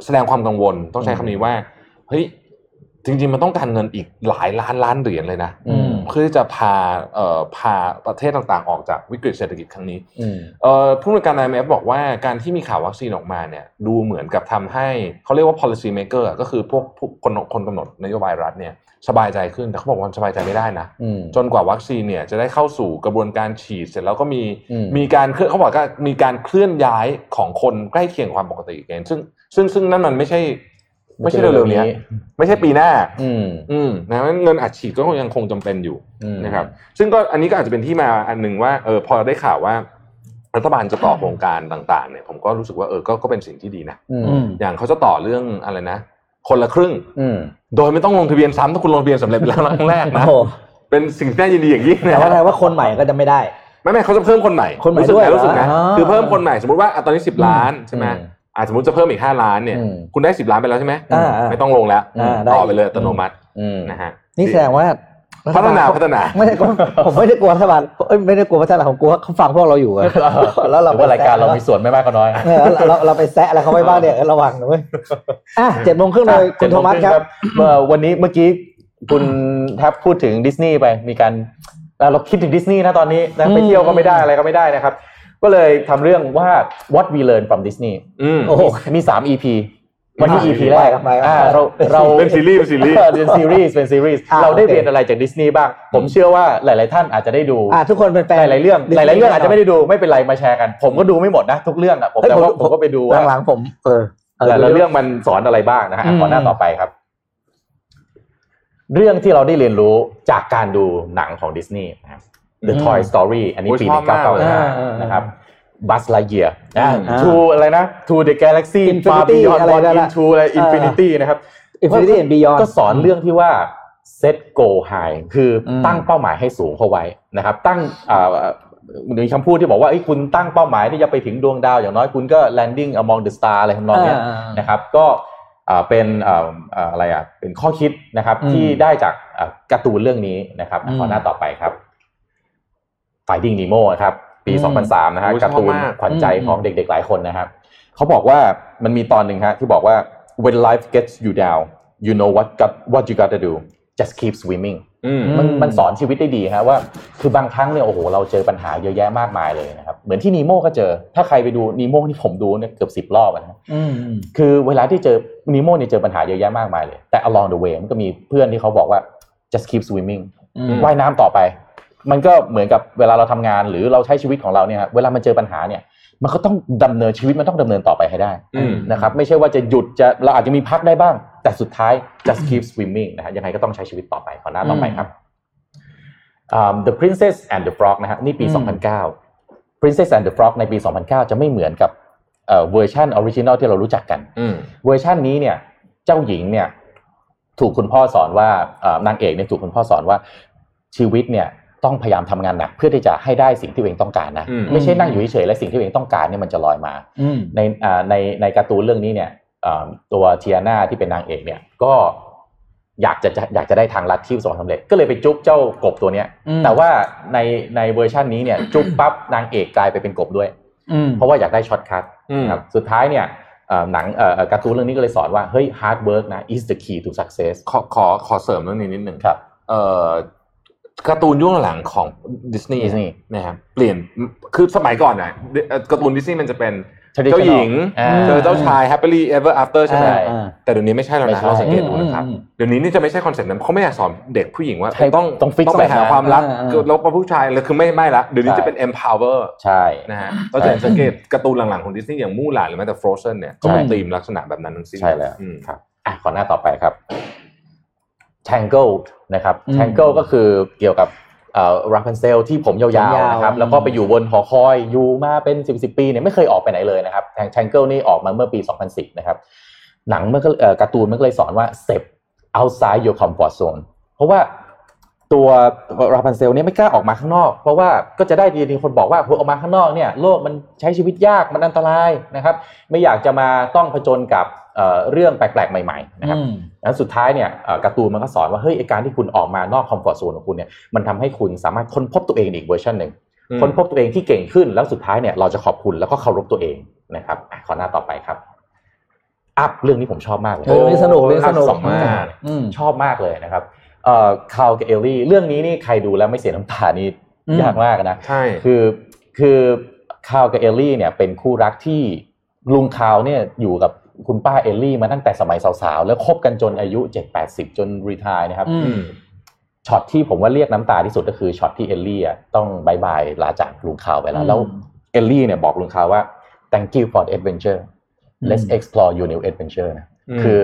แสดงความกังวลต้องใช้คำนี้ว่าเฮ้ยจริง ๆ มันต้องการเงินอีกหลายล้านล้านเหรียญเลยนะอืมเพื่อที่จะพาเอ่อพาประเทศต่างๆ ออกจากวิกฤตเศรษฐกิจครั้งนี้อืมเอ่อผู้ในวยการ IMF บอกว่าการที่มีข่าววัคซีนออกมาเนี่ย ดูเหมือนกับทำให้เขาเรียกว่า policy maker อะก็คือพวกพวกคนคนกำหนดนโยบายรัฐเนี่ยสบายใจขึ้นแต่เขาบอกว่าสบายใจไม่ได้นะอืมจนกว่าวัคซีนเนี่ยจะได้เข้าสู่กระบวนการฉีดเสร็จแล้วก็มีอืมมีการเคลื่อนเขาบอกว่ามีการเคลื่อนย้ายของคนใกล้เคียงความปกติเองซึ่ง ซึ่งซึ่งนั่นมันไม่ใช่ ไม่ใช่เร็วๆนี้ไม่ใช่ปีหน้า อืมอืมนะงั้นเงินอัดฉีดก็ยังคงจำเป็นอยู่อืมนะครับ ซึ่งก็อันนี้ก็อาจจะเป็นที่มาอันหนึ่งว่าเออพอได้ข่าวว่ารัฐบาลจะต่อโครงการต่างๆเนี่ยผมก็รู้สึกว่าเออก็ก็เป็นสิ่งที่ดีนะอืมอืมอย่างเขาจะต่อเรื่องอะไรนะ คนละครึ่งอืมโดยไม่ต้องลงทะเบียนซ้ำถ้าคุณลงทะเบียนสำเร็จไปแล้วครั้งแรกนะโอ้โหเป็นสิ่งที่น่ายินดีอย่างยิ่งแต่นะว่าแปลว่าคนใหม่ก็จะไม่ได้ ไม่ไม่เขาจะเพิ่มคนใหม่คนใหม่รู้สึกด้วยนะรู้สึกนะเหรอคือเพิ่มคนใหม่สมมติว่าอะตอนนี้สิบล้านใช่ไหม อืมอะสมมติจะเพิ่มอีกห้าล้านเนี่ยอืมคุณได้สิบล้านไปแล้วใช่ไหมอ่าอ่าไม่ต้องลงแล้วอ่าได้ต่อไปเลยอัตโนมัติอืมนะฮะนี่แสดงว่าพัฒนาพัฒนาไม่ใช่ผมผมไม่ได้กลัวรัฐบาลเอ้ยไม่ได้กลัวพัฒนาผมกลัวเขาฟังพวกเราอยู่อะแล้วเราหรือว่ารายการเรามีส่วนไม่มากก็น้อยเออเราเราเราไปแซะอะไรเขาไว้บ้างเนี่ยเออระวังนะเว้ยอะเจ็ดโมงครึ่งเลยคุณโทมัสครับเมื่อวันนี้เมื่อกี้คุณแทบพูดถึงดิสนีย์ไปมีการเอ่อเราคิดถึงดิสนีย์นะตอนนี้นะอืมไปเที่ยวก็ไม่ได้อะไรก็ไม่ได้นะครับ ก็เลยทำเรื่องว่า what we learn from Disney อืม โอ้โห มี 3 EP วันนี้อ่า EP แรกไปครับ อ่าไปครับเราเราเป็นซีรีส์เป็นซีรีส์ เออเป็นซีรีส์เป็นซีรีส์อ่าเราได้โอเค เรียนอะไรจากดิสนีย์บ้าง ผมเชื่อว่าหลาย ๆ ท่านอาจจะได้ดู อะทุกคนเป็นแฟน หลาย ๆ เรื่องหลาย ๆ เรื่องอาจจะไม่ได้ดูไม่เป็นไรมาแชร์กัน ผมก็ดูไม่หมดนะ ทุกเรื่องอะผมเฮ้ยแต่ว่าผม ผมก็ไปดูว่าหลังๆผม เออแต่ละเรื่องมันสอนอะไรบ้างนะฮะอืม ขอหน้าต่อไปครับ เรื่องที่เราได้เรียนรู้จากการดูหนังของดิสนีย์นะครับ The อืม Toy Story อันนี้โอ้ยปีชอบมากเลยอ่า1995นะครับ Buzz Lightyear อ่า To อะไรนะ To the Galaxy Far Infinity Beyond อะไร One นั่นน่ะ Into อะไร Infinity นะครับ Infinity and Beyond ก็สอนเรื่องที่ว่า set goal high คืออมตั้งเป้าหมายให้สูงเข้าไว้นะครับ ตั้งอ่ามีคำพูดที่บอกว่าเอ้ยคุณตั้งเป้าหมายที่จะไปถึงดวงดาว อย่างน้อยคุณก็ landing among the star อะไรทำนองเนี้ยอ่านะครับก็อ่าเป็นอ่าอ่าอะไรอะเป็นข้อคิดนะครับอืมที่ได้จากอ่าการ์ตูนเรื่องนี้นะครับอืมขอหน้าต่อไปครับ Finding Nemo นะครับปีอืม2003นะฮะโอ้ยชอบการ์ตูนมากขวัญใจอืมของเด็กๆหลายคนนะครับเขาบอกว่ามันมีตอนหนึ่งฮะที่บอกว่า when life gets you down you know what got what you gotta do just keep swimming อืมมันอืมมันสอนชีวิตได้ดีฮะว่า คือบางครั้งเนี่ยโอ้โหเราเจอปัญหาเยอะแยะมากมายเลยนะครับ เหมือนที่นีโม่ก็เจอ ถ้าใครไปดูนีโม่ที่ผมดูเนี่ยเกือบสิบรอบอะนะอืมอืมคือเวลาที่เจอนีโม่เนี่ยเจอปัญหาเยอะแยะมากมายเลย แต่ along the way มันก็มีเพื่อนที่เขาบอกว่า just keep swimming อืมว่ายน้ำต่อไป มันก็เหมือนกับเวลาเราทำงานหรือเราใช้ชีวิตของเราเนี่ยฮะเวลามันเจอปัญหาเนี่ย มันก็ต้องดำเนินชีวิตมันต้องดำเนินต่อไปให้ได้อืมนะครับไม่ใช่ว่าจะหยุดจะเราอาจจะมีพักได้บ้าง แต่สุดท้าย just keep swimming นะฮะยังไงก็ต้องใช้ชีวิตต่อไปขอหน้าต่อไปครับอ่า The Princess and the Frog นะฮะนี่ปีอืม2009 Princess and the Frog ในปี 2009 จะไม่เหมือนกับเอ่อเวอร์ชัน original ที่เรารู้จักกันอืมเวอร์ชันนี้เนี่ยเจ้าหญิงเนี่ยถูกคุณพ่อสอนว่าเอ่อนางเอกเนี่ยถูกคุณพ่อสอนว่าชีวิตเนี่ย ต้องพยายามทำงานหนักเพื่อที่จะให้ได้สิ่งที่ตัวเองต้องการนะอืมไม่ใช่นั่งอยู่เฉยๆและสิ่งที่ตัวเองต้องการเนี่ยมันจะลอยมาอืมในอ่าในในการ์ตูนเรื่องนี้เนี่ยอ่าตัวเทียนาที่เป็นนางเอกเนี่ยก็อยากจะจะอยากจะได้ทางลัดที่ประสบความสำเร็จ ก็เลยไปจุ๊บเจ้ากบตัวเนี้ยอืมแต่ว่าในในเวอร์ชันนี้เนี่ยจุ๊บปั๊บนางเอกกลายไปเป็นกบด้วยอืมเพราะว่าอยากได้ shortcut อืมนะครับสุดท้ายเนี่ยเอ่อหนังเอ่อการ์ตูนเรื่องนี้ก็เลยสอนว่าเฮ้ย hard work นะ is the key to success ขอขอขอเสริมเรื่องนี้นิดหนึ่งครับเอ่อ การ์ตูนยุคหลังของดิสนีย์ Disney นะครับเปลี่ยนคือสมัยก่อนน่ะเอ่อการ์ตูนดิสนีย์มันจะเป็น Traditional เจ้าหญิงอ่าเจอเจ้าชาย happily ever after ใช่ไหมใช่อ่าแต่เดี๋ยวนี้ไม่ใช่แล้วไม่นะใช่เราสังเกตดูนะครับอืมเดี๋ยวนี้นี่จะไม่ใช่คอนเซ็ปต์นั้นเขาไม่อยากสอนเด็กผู้หญิงว่าใช่ต้องต้อง fix ต้องไปหาแบบนั้นความรักอ่าอ่าแล้วพอผู้ชายเลยคือไม่ไม่ละเดี๋ยวนี้ใช่จะเป็น empower ใช่นะฮะเราจะเห็นสังเกตการ์ตูนหลังๆของดิสนีย์อย่างมู่หลานหรือแม้แต่ Frozen เนี่ยก็เป็นใช่ธีมลักษณะแบบนั้นทั้งสิ้นใช่แล้วอืมครับอะขอหน้าต่อไปครับ Tangled นะครับอืม Tangled ก็คือเกี่ยวกับราพันเซลที่ผมยาวๆนะครับแล้วก็ไปอยู่บนหอคอยอยู่มาเป็นสิบสิบปีเนี่ยไม่เคยออกไปไหนเลยนะครับ Tangled นี่ออกมาเมื่อปี 2010 นะครับ หนังเมื่อการ์ตูนมันก็เลยสอนว่า step outside your comfort zone เพราะว่า ตัวราพันเซลเนี่ยไม่กล้าออกมาข้างนอก เพราะว่าก็จะได้ดีๆคนบอกว่าพอออกมาข้างนอกเนี่ยโลกมันใช้ชีวิตยากมันอันตรายนะครับ ไม่อยากจะมาต้องผจญกับเรื่องแปลกๆ ใหม่ๆนะครับแล้วสุดท้ายเนี่ยการ์ตูนมันก็สอนว่าเฮ้ยการที่คุณออกมานอกคอมฟอร์ทโซนของคุณเนี่ยมันทำให้คุณสามารถค้นพบตัวเองอีกเวอร์ชันหนึ่งค้นพบตัวเองที่เก่งขึ้นแล้วสุดท้ายเนี่ยเราจะขอบคุณแล้วก็เคารพตัวเองนะครับขอหน้าต่อไปครับอัพเรื่องนี้ผมชอบมากเลยเรื่องนี้สนุกเรื่องสนุกมากชอบมากเลยนะครับเอ่อ คาร์ลกับเอลลี่เรื่องนี้นี่ใครดูแล้วไม่เสียน้ำตานี่ยากมากนะใช่คือคือคาร์ลกับเอลลี่เนี่ยเป็นคู่รักที่ลุงคาร์ลเนี่ยอยู่กับคุณป้าเอลลี่มาตั้งแต่สมัยสาวๆ แล้วคบกันจนอายุเจ็ดแปดสิบจน retire นะครับช็อตที่ผมว่าเรียกน้ำตาที่สุดก็คือช็อตที่เอลลี่อะต้อง bye bye ลาจากลุงคาร์ลไปแล้ว แล้วเอลลี่เนี่ยบอกลุงคาร์ลว่า thank you for the adventure let's explore your new adventure นะคือ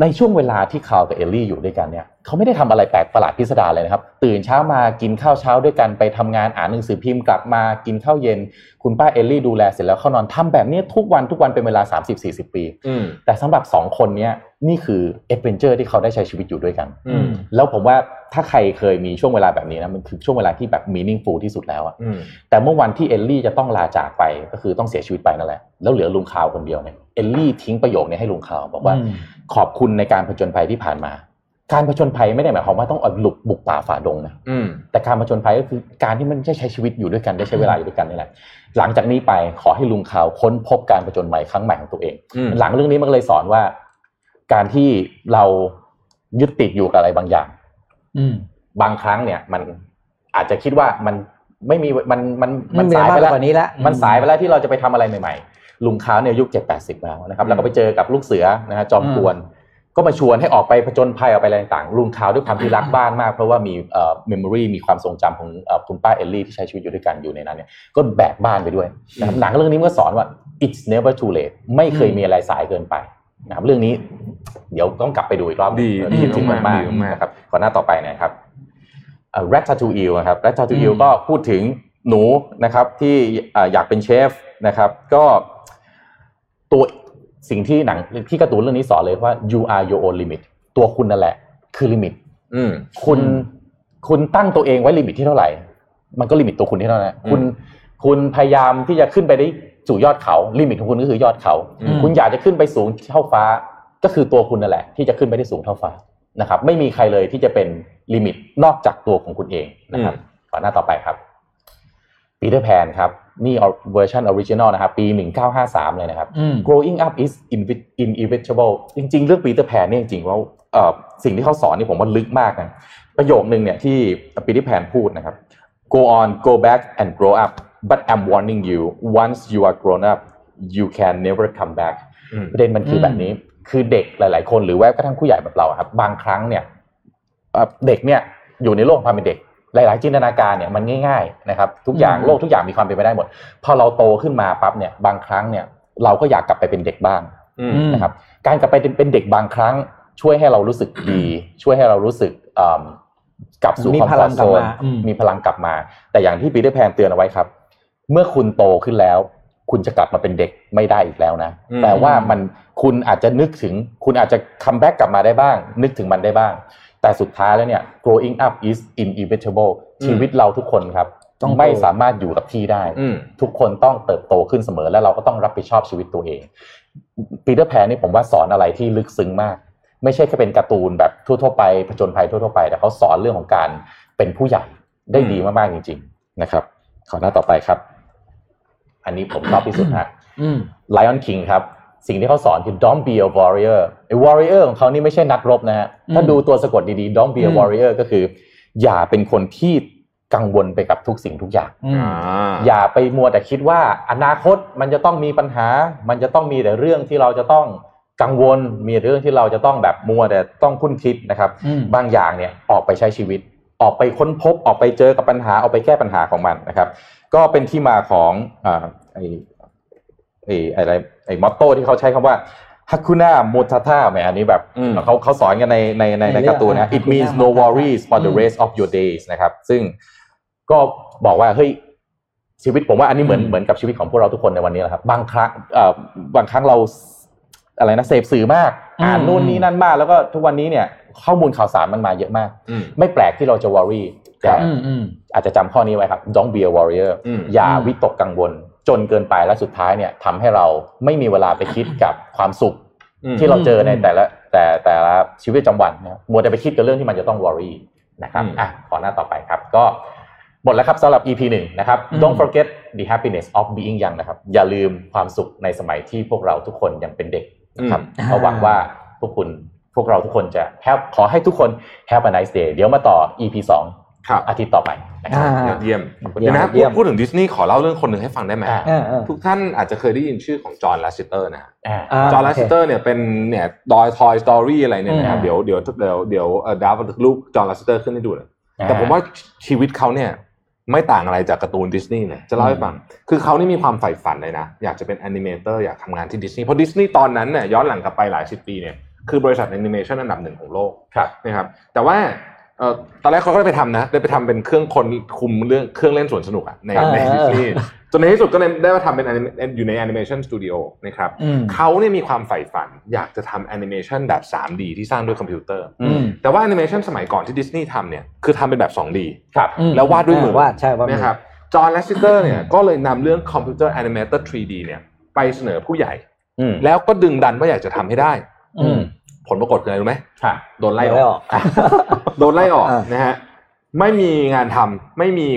ในช่วงเวลาที่คาร์ลกับเอลลี่อยู่ด้วยกันเนี่ยเขาไม่ได้ทำอะไรแปลกประหลาดพิสดารเลยนะครับ ตื่นเช้ามากินข้าวเช้าด้วยกันไปทำงานอ่านหนังสือพิมพ์กลับมากินข้าวเย็น คุณป้าเอลลี่ดูแลเสร็จแล้วเข้านอนทำแบบนี้ทุกวันทุกวันเป็นเวลา 30-40 ปี แต่สำหรับสองคนนี้นี่คือ adventure ที่เขาได้ใช้ชีวิตอยู่ด้วยกันแล้วผมว่าถ้าใครเคยมีช่วงเวลาแบบนี้นะมันคือช่วงเวลาที่แบบ meaningful ที่สุดแล้วอะแต่เมื่อวันที่เอลลี่จะต้องลาจากไปก็คือต้องเสียชีวิตไปนั่นแหละแล้วเหลือลุงคาวคนเดียวเนี่ยเอลลี่ทิ้งประโยคนี้ให้ลุงคาวบอกว่า ขอบคุณในการผจญภัยที่ผ่านมา การผจญภัยไม่ได้หมายความว่าต้องอหลุกบุกป่าฝ่าดงนะแต่การผจญภัยก็คือการที่มันได้ใช้ชีวิตอยู่ด้วยกันได้ใช้เวลาอยู่ด้วยกันนี่แหละหลังจากนี้ไปขอให้ลุงข่าวค้นพบการผจญใหม่ครั้งใหม่ของตัวเอง หลังเรื่องนี้มันก็เลยสอนว่า การที่เรายึดติดอยู่กับอะไรบางอย่าง อืมบางครั้งเนี่ย มันอาจจะคิดว่ามันไม่มีมันมันมันสายไปแล้วนี้แล้วมันสายไปแล้วที่เราจะไปทำอะไรใหม่ๆ ลุงคาร์ลเนี่ยยุคเจ็ดแปดสิบแล้วนะครับแล้วก็ไปเจอกับลูกเสือนะฮะจอมกวน ก็มาชวนให้ออกไปผจญภัยออกไปอะไรต่างๆลุงคาร์ลด้วยความที่รักบ้านมาก เพราะว่ามีเอ่อ memory มีความทรงจำของคุณป้าเอลลี่ที่ใช้ชีวิตอยู่ด้วยกันอยู่ในนั้นเนี่ยก็แบกบ้านไปด้วยนะครับหนังเรื่องนี้ก็สอนว่า it's never too late ไม่เคยมีอะไรสายเกินไปนะครับเรื่องนี้ เดี๋ยวต้องกลับไปดูอีกรอบดีคิดถึงมากมากครับขอหน้าต่อไปนะครับ Ratatouille นะครับ Ratatouille ก็พูดถึง หนูนะครับที่อยากเป็นเชฟนะครับก็ตัวสิ่งที่หนังที่การ์ตูนเรื่องนี้สอนเลยว่า you are your own limit ตัวคุณนั่นแหละ คือ limit คุณคุณตั้งตัวเองไว้ limit ที่เท่าไหร่ มันก็ limit ตัวคุณที่เท่านั้นคุณคุณพยายามที่จะขึ้นไปได้สู่ยอดเขา limit ของคุณก็คือยอดเขา คุณอยากจะขึ้นไปสูงเท่าฟ้า ก็คือตัวคุณนั่นแหละ ที่จะขึ้นไปได้สูงเท่าฟ้านะครับ ไม่มีใครเลยที่จะเป็น limit นอกจากตัวของคุณเองนะครับต่อหน้าต่อไปครับ ปีเตอร์แพนครับนี่เวอร์ชัน original นะครับปี 1953 เลยนะครับ growing up is inevitable จริง ๆ เรื่องปีเตอร์แพนเนี่ยจริงๆว่าสิ่งที่เขาสอนนี่ผมว่าลึกมากนะประโยคนึงเนี่ยที่ปีเตอร์แพนพูดนะครับ go on go back and grow up but I'm warning you once you are grown up you can never come back ประเด็นมันคือแบบนี้คือเด็กหลาย ๆ คนหรือแม้กระทั่งผู้ใหญ่แบบเราครับ บางครั้งเนี่ยเด็กเนี่ยอยู่ในโลกความเป็นเด็ก หลาย ๆ จินตนาการเนี่ยมันง่าย ๆ นะครับ ทุกอย่างโลกทุกอย่างมีความเป็นไปได้หมด พอเราโตขึ้นมาปั๊บเนี่ยบางครั้งเนี่ยเราก็อยากกลับไปเป็นเด็กบ้างนะครับการกลับไปเป็นเด็กบางครั้ง ช่วยให้เรารู้สึกดี ช่วยให้เรารู้สึกกลับสู่ความซนมีพลังกลับมา แต่อย่างที่ปีเตอร์แพนเตือนเอาไว้ครับ เมื่อคุณโตขึ้นแล้ว คุณจะกลับมาเป็นเด็กไม่ได้อีกแล้วนะแต่ว่ามันคุณอาจจะนึกถึง คุณอาจจะ comeback กลับมาได้บ้าง นึกถึงมันได้บ้าง แต่สุดท้ายแล้วเนี่ย growing up is inevitable ชีวิตเราทุกคนครับต้องไม่สามารถอยู่กับที่ได้ ทุกคนต้องเติบโตขึ้นเสมอ และเราก็ต้องรับผิดชอบชีวิตตัวเองปีเตอร์แพนนี่ผมว่าสอนอะไรที่ลึกซึ้งมาก ไม่ใช่แค่เป็นการ์ตูนแบบทั่วๆไปผจญภัยทั่วๆไปแต่เขาสอนเรื่องของการเป็นผู้ใหญ่ได้ดีมากๆจริง ๆ นะครับ ขอหน้าต่อไปครับ อันนี้ผมชอบที่สุดฮะ Lion King ครับ สิ่งที่เขาสอนคือ don't be a warrior ไอ้ warrior ของเขานี่ไม่ใช่นักรบนะฮะ ถ้าดูตัวสะกดดีๆ don't be a warrior ก็คือ อย่าเป็นคนที่กังวลไปกับทุกสิ่งทุกอย่าง อย่าไปมัวแต่คิดว่าอนาคตมันจะต้องมีปัญหา มันจะต้องมีแต่เรื่องที่เราจะต้องกังวล มีเรื่องที่เราจะต้องแบบมัวแต่ต้องคุ้นคิดนะครับ บางอย่างเนี่ยออกไปใช้ชีวิต ออกไปค้นพบ ออกไปเจอกับปัญหา ออกไปแก้ปัญหาของมันนะครับ ก็เป็นที่มาของไอไอ้อะไรไอ้มอตโต้ที่เขาใช้คำว่าฮักคุน่าโมทา t าแหมอันนี้แบบอืมเขาเขาสอนกันในในในในในเรื่องการ์ตูนนะอะ it means Hakuna no Matata worries for the อืม rest of your days นะครับ ซึ่งก็บอกว่าเฮ้ยชีวิตผมว่าอันนี้เหมือนเหมือนกับชีวิตของพวกเราทุกคนในวันนี้แหละครับ บางครั้งเอ่อบางครั้งเราอะไรนะเสพสื่อมาก อ่านอืมนู่นนี่นั่นมาก แล้วก็ทุกวันนี้เนี่ย ข้อมูลข่าวสารมันมาเยอะมากอืมไม่แปลกที่เราจะ worry แต่อืมอืมอาจจะจำข้อนี้ไว้ครับ don't be a warrior อืมอย่าอืมวิตกกังวล จนเกินไปและสุดท้ายเนี่ยทำให้เราไม่มีเวลาไปคิดกับความสุขอืมที่เราเจอในอืมแต่ละแต่แต่ละชีวิตประจำวันนะครับมัวแต่ไปคิดกับเรื่องที่มันจะต้อง worry นะครับอืมอะขอหน้าต่อไปครับก็หมดแล้วครับสำหรับ EP หนึ่งนะครับอืม don't forget the happiness of being young นะครับ อย่าลืมความสุขในสมัยที่พวกเราทุกคนยังเป็นเด็กนะครับอืมก็หวังว่าพวกคุณพวกเราทุกคนจะ have ขอให้ทุกคน have a nice day เดี๋ยวมาต่อ EP สองครับ อาทิตย์ต่อไปนะครับอ่ายอดเยี่ยมเยี่เดี๋ยยวมนะพูเยี่ดยมพูดถึงดิสนีย์ขอเล่าเรื่องคนหนึ่งให้ฟังได้ไหมอ่าเออเออทุกท่านอาจจะเคยได้ยินชื่อของจอห์นลาสซิเตอร์นะฮะอ่าอ่าจอห์นลาสโเคซิเตอร์เนี่ยเป็นเนี่ยดอย Toy Story อะไรเนี่ยนะครับอืมเดี๋ยวเดี๋ยวเดี๋ยวเดี๋ยวเอ่อดาวรูปจอห์นลาสซิเตอร์ขึ้นให้ดูเลยแต่ผมว่าชีวิตเขาเนี่ยไม่ต่างอะไรจากการ์ตูนดิสนีย์เลยจะเล่าให้ฟัง คือเขานี่มีความใฝ่ฝันเลยนะ อยากจะเป็น animator อยากทำงานที่ดิสนีย์เพราะดิสนีย์ตอนนั้นเนี่ยย้อนหลังกลับไปหลายสิบปีเนี่ยคือบริษัทแอนิเมชันอันดับหนึ่งของโลกครับนะครับแต่ว่า เอ่อตอนแรกเขาก็ได้ไปทำนะ ได้ไปทำเป็นเครื่องคนคุมเรื่องเครื่องเล่นสวนสนุกอะในเออในดิสนีย์จนในที่สุดก็เลยได้มาทำเป็น anime- อยู่ในแอนิเมชันสตูดิโอนะครับอืม เขาเนี่ยมีความใฝ่ฝันอยากจะทำแอนิเมชันแบบ 3D ที่สร้างด้วยคอมพิวเตอร์ อืม แต่ว่าแอนิเมชันสมัยก่อนที่ดิสนีย์ทำเนี่ยคือทำเป็นแบบ 2D ครับ อืมแล้ววาดด้วยมือ วาดใช่วาดมือ นะครับจอห์นแลสซิเตอร์เนี่ยก็เลยนำเรื่องคอมพิวเตอร์แอนิเมเตอร์ 3D เนี่ยไปเสนอผู้ใหญ่ อืม แล้วก็ดึงดันว่าอยากจะทำให้ได้ อืม ผลปรากฏคืออะไรรู้ไหมครับโดนไล่อไล่อออกก โดนไล่ออกอ่านะฮะไม่มีงานทำไม่มี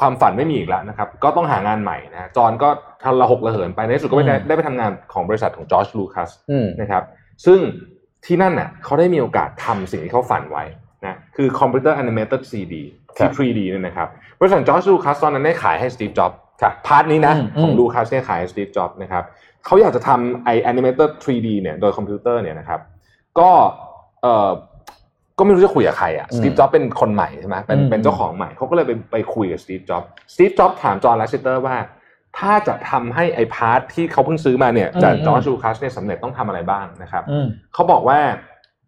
ความฝันไม่มีอีกแล้วนะครับ ก็ต้องหางานใหม่นะฮะจอห์นก็ทำระหกระเหินไปในที่สุดก็ไม่ได้ได้ไปทำงานของบริษัทของจอร์จลูคัสอืมนะครับ ซึ่งที่นั่นน่ะเขาได้มีโอกาสทำสิ่งที่เขาฝันไว้นะคือคอมพิวเตอร์แอนิเมเตอร์ 3D ที่ครับ 3D เนี่ยนะครับบริษัทจอร์จลูคัสตอนนั้นได้ขายให้สตีฟจ็อบส์ครับ part นี้นะอืมอืมของลูคัสเนี่ยขายให้สตีฟจ็อบส์นะครับเขาอยากจะทำไอแอนิเมเตอร์ 3D เนี่ยโดยคอมพิวเตอร์เนี่ยนะครับ ก็เอ่อ ก็ไม่รู้จะคุยกับใครอะอืสมตีฟจ็อบส์เป็นคนใหม่ใช่ไหมเป็นอืมเป็นเจ้าของใหม่เขาก็เลยไปไปคุยกับสตีฟจ็อบส์สตีฟจ็อบส์ถามจอห์นแลสซิเตอร์ว่า ถ้าจะทำให้ไอ part ที่เขาเพิ่งซื้อมาเนี่ยจากอืมจอร์จลูคัสเนี่ยสำเร็จต้องทำอะไรบ้างนะครับอืมเขาบอกว่า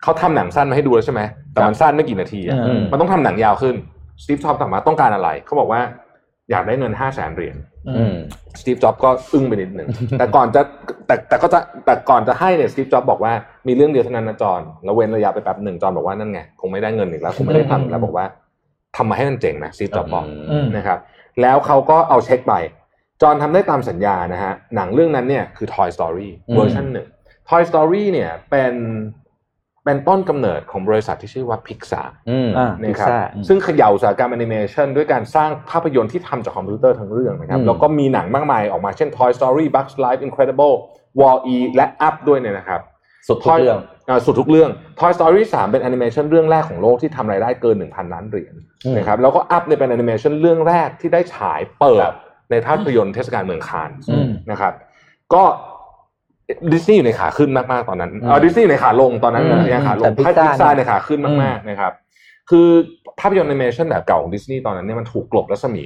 เขาทำหนังสั้นมาให้ดูแล้วใช่ไหมแต่มันสั้นไม่กี่นาทีอะอืมมันต้องทำหนังยาวขึ้นสตีฟจ็อบส์ถามว่าต้องการอะไรเขาบอกว่าอยากได้เงินห้าแสนเหรียญอืม สตีฟจ็อบส์ก็อึ้งไปนิดหนึ่งแต่ก่อนจะแต่แต่ก็จะแต่ก่อนจะให้เนี่ยสตีฟจ็อบส์บอกว่ามีเรื่องเดียวเท่านั้นนะจอห์นแล้วเว้นระยะไปแป๊บหนึ่งจอห์นบอกว่านั่นไงคงไม่ได้เงินอีกแล้วคงไม่ได้ทำอีกแล้วบอกว่าทำมาให้มันเจ๋งนะสตีฟจ็อบส์บอกอืมนะครับ แล้วเขาก็เอาเช็คไปจอห์นทำได้ตามสัญญานะฮะหนังเรื่องนั้นเนี่ยคือ Toy Story อืมเวอร์ชันหนึ่ง Toy Story เนี่ยเป็น เป็นต้นกำเนิดของบริษัทที่ชื่อว่า Pixar อืมอ่านะครับ Pixar ซึ่งเขย่าอุตสาหกรรมแอนิเมชันด้วยการสร้างภาพยนตร์ที่ทำจากคอมพิวเตอร์ทั้งเรื่องนะครับอืมแล้วก็มีหนังมากมายออกมาเช่น Toy Story Bugs Life Incredible Wall-E และ Up ด้วยเนี่ยนะครับสุดทุกเรื่องาสุดทุกเรื่อง Toy Story 3 เป็นแอนิเมชันเรื่องแรกของโลกที่ทำรายได้เกิน 1,000 ล้านเหรียญอืมนะครับแล้วก็ Up เนี่ยเป็นแอนิเมชันเรื่องแรกที่ได้ฉายเปิดครับในภาพยนตร์เทศกาลเมืองคานส์อืมนะครับก็ ดิสนีย์อยู่ในขาขึ้นมากๆตอนนั้นอืมเออดิสนีย์อยู่ในขาลงตอนนั้นอืมยังขาลแต่ง Pixar พิซซ่าเนี่ยในขาขึ้นมากๆนะครับคือภาพยนตร์แอนิเมชันแบบเก่าของดิสนีย์ตอนนั้นเนี่ยมันถูกกลบรัศมี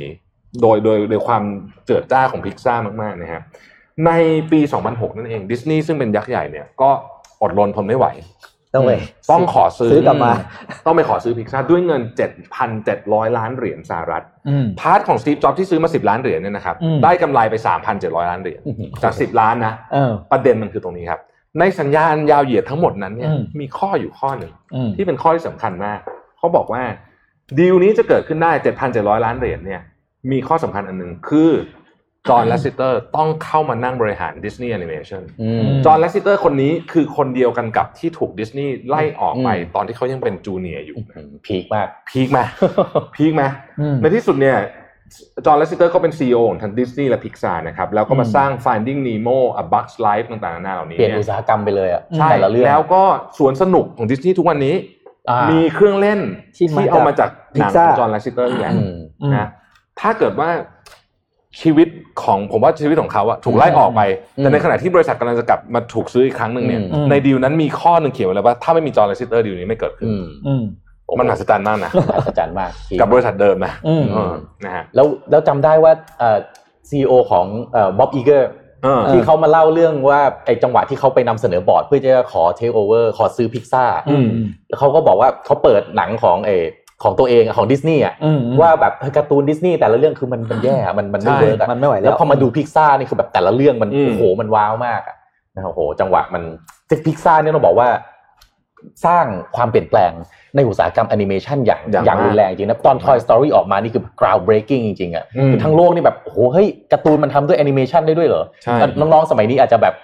โดยโดยโดยความเจิดจ้าของพิกซ่ามากๆนะครับในปี 2006 นั่นเองดิสนีย์ซึ่งเป็นยักษ์ใหญ่เนี่ยก็อดรนทนไม่ไหว ต้องไปต้องขอซื้อซื้อกลับมา ต้องไปขอซื้อพิกซ่าด้วยเงิน 7,700 ล้านเหรียญสหรัฐอืม part ของสตีฟจ็อบที่ซื้อมา 10 ล้านเหรียญเนี่ยนะครับอืมได้กำไรไป 3,700 ล้านเหรียญอื้อหือจาก 10 ล้านนะเออประเด็นมันคือตรงนี้ครับ ในสัญญายาวเหยียดทั้งหมดนั้นเนี่ยอืมมีข้ออยู่ข้อหนึ่งอืมที่เป็นข้อที่สำคัญมากเขาบอกว่าดีลนี้จะเกิดขึ้นได้ 7,700 ล้านเหรียญเนี่ยมีข้อสำคัญอันหนึ่งคือ จอห์นแลสซิเตอร์ต้องเข้ามานั่งบริหารดิสนีย์แอนิเมชันอืมจอห์นแลสซิเตอร์คนนี้คือคนเดียวกันกับที่ถูกดิสนีย์ไล่ออกไปอืมตอนที่เขายังเป็น junior อยู่อื้อหือ peak มาก peak ไหม peak ไหมอืมในที่สุดเนี่ยจอห์นแลสซิเตอร์ก็เป็น CEO ของทั้งดิสนีย์และพิกซานะครับ แล้วก็มาอืมสร้าง Finding Nemo A Bug's Life ต่างๆนานาเหล่านี้เปลี่ยนเนี่ยอุตสาหกรรมไปเลยอะใช่แต่ละเรื่องแล้วก็สวนสนุกของดิสนีย์ทุกวันนี้อ่ามีเครื่องเล่นที่มาที่เอามาจากหนังข Pixar องจอห์นแลสซิเตอร์นี่แหละอืมอืมนะถ้าเกิดว่า ชีวิตของผมว่าชีวิตของเขาอะถูกไล่ออกไปอืมแต่ในขณะที่บริษัทกำลังจะกลับมาถูกซื้ออีกครั้งหนึ่งเนี่ยอืมในดีลนั้นมีข้อหนึ่งเขียนไว้เลยว่าถ้าไม่มีจอห์นแลสซิเตอร์ดีลนี้ไม่เกิดขึ้นอืมอืมมันมหัศจรรย์มากนะอัศจรรย์มาก peak กับบริษัทเดิมนะอืมเออนะฮะแล้วแล้วจำได้ว่าเอ่อ CEOของเอ่อบ๊อบอีเกอร์เออที่เขามาเล่าเรื่องว่าไอ้จังหวะที่เขาไปนำเสนอบอร์ดเพื่อจะขอเทคโอเวอร์ขอซื้อพิกซ่าอืมแล้วเขาก็บอกว่าเขาเปิดหนังของเออ ของตัวเองอะของดิสนีย์อะอืมว่าแบบเฮ้ยการ์ตูนดิสนีย์แต่ละเรื่องคือมันมันแย่อะมันมันไม่ใช่เวิร์กอะมันไม่ไหวแล้วแล้วพอมาดูพิกซ่านี่คือแบบแต่ละเรื่องมันอืมโอ้โหมัน wow มากอะนะครับโอ้โห จังหวะมันพิกซ่าเนี่ยต้องบอกว่า สร้างความเปลี่ยนแปลงในอุตสาหกรรมแอนิเมชันอย่างอย่างอย่างมากรุนแรงจริงนะตอน Toy Story ออกมานี่คือ ground breaking จริงๆอะอืมคือทั้งโลกนี่แบบโอ้โหเฮ้ยการ์ตูนมันทำด้วยแอนิเมชันได้ด้วยเหรอใช่น้องๆสมัยนี้อาจจะแบบ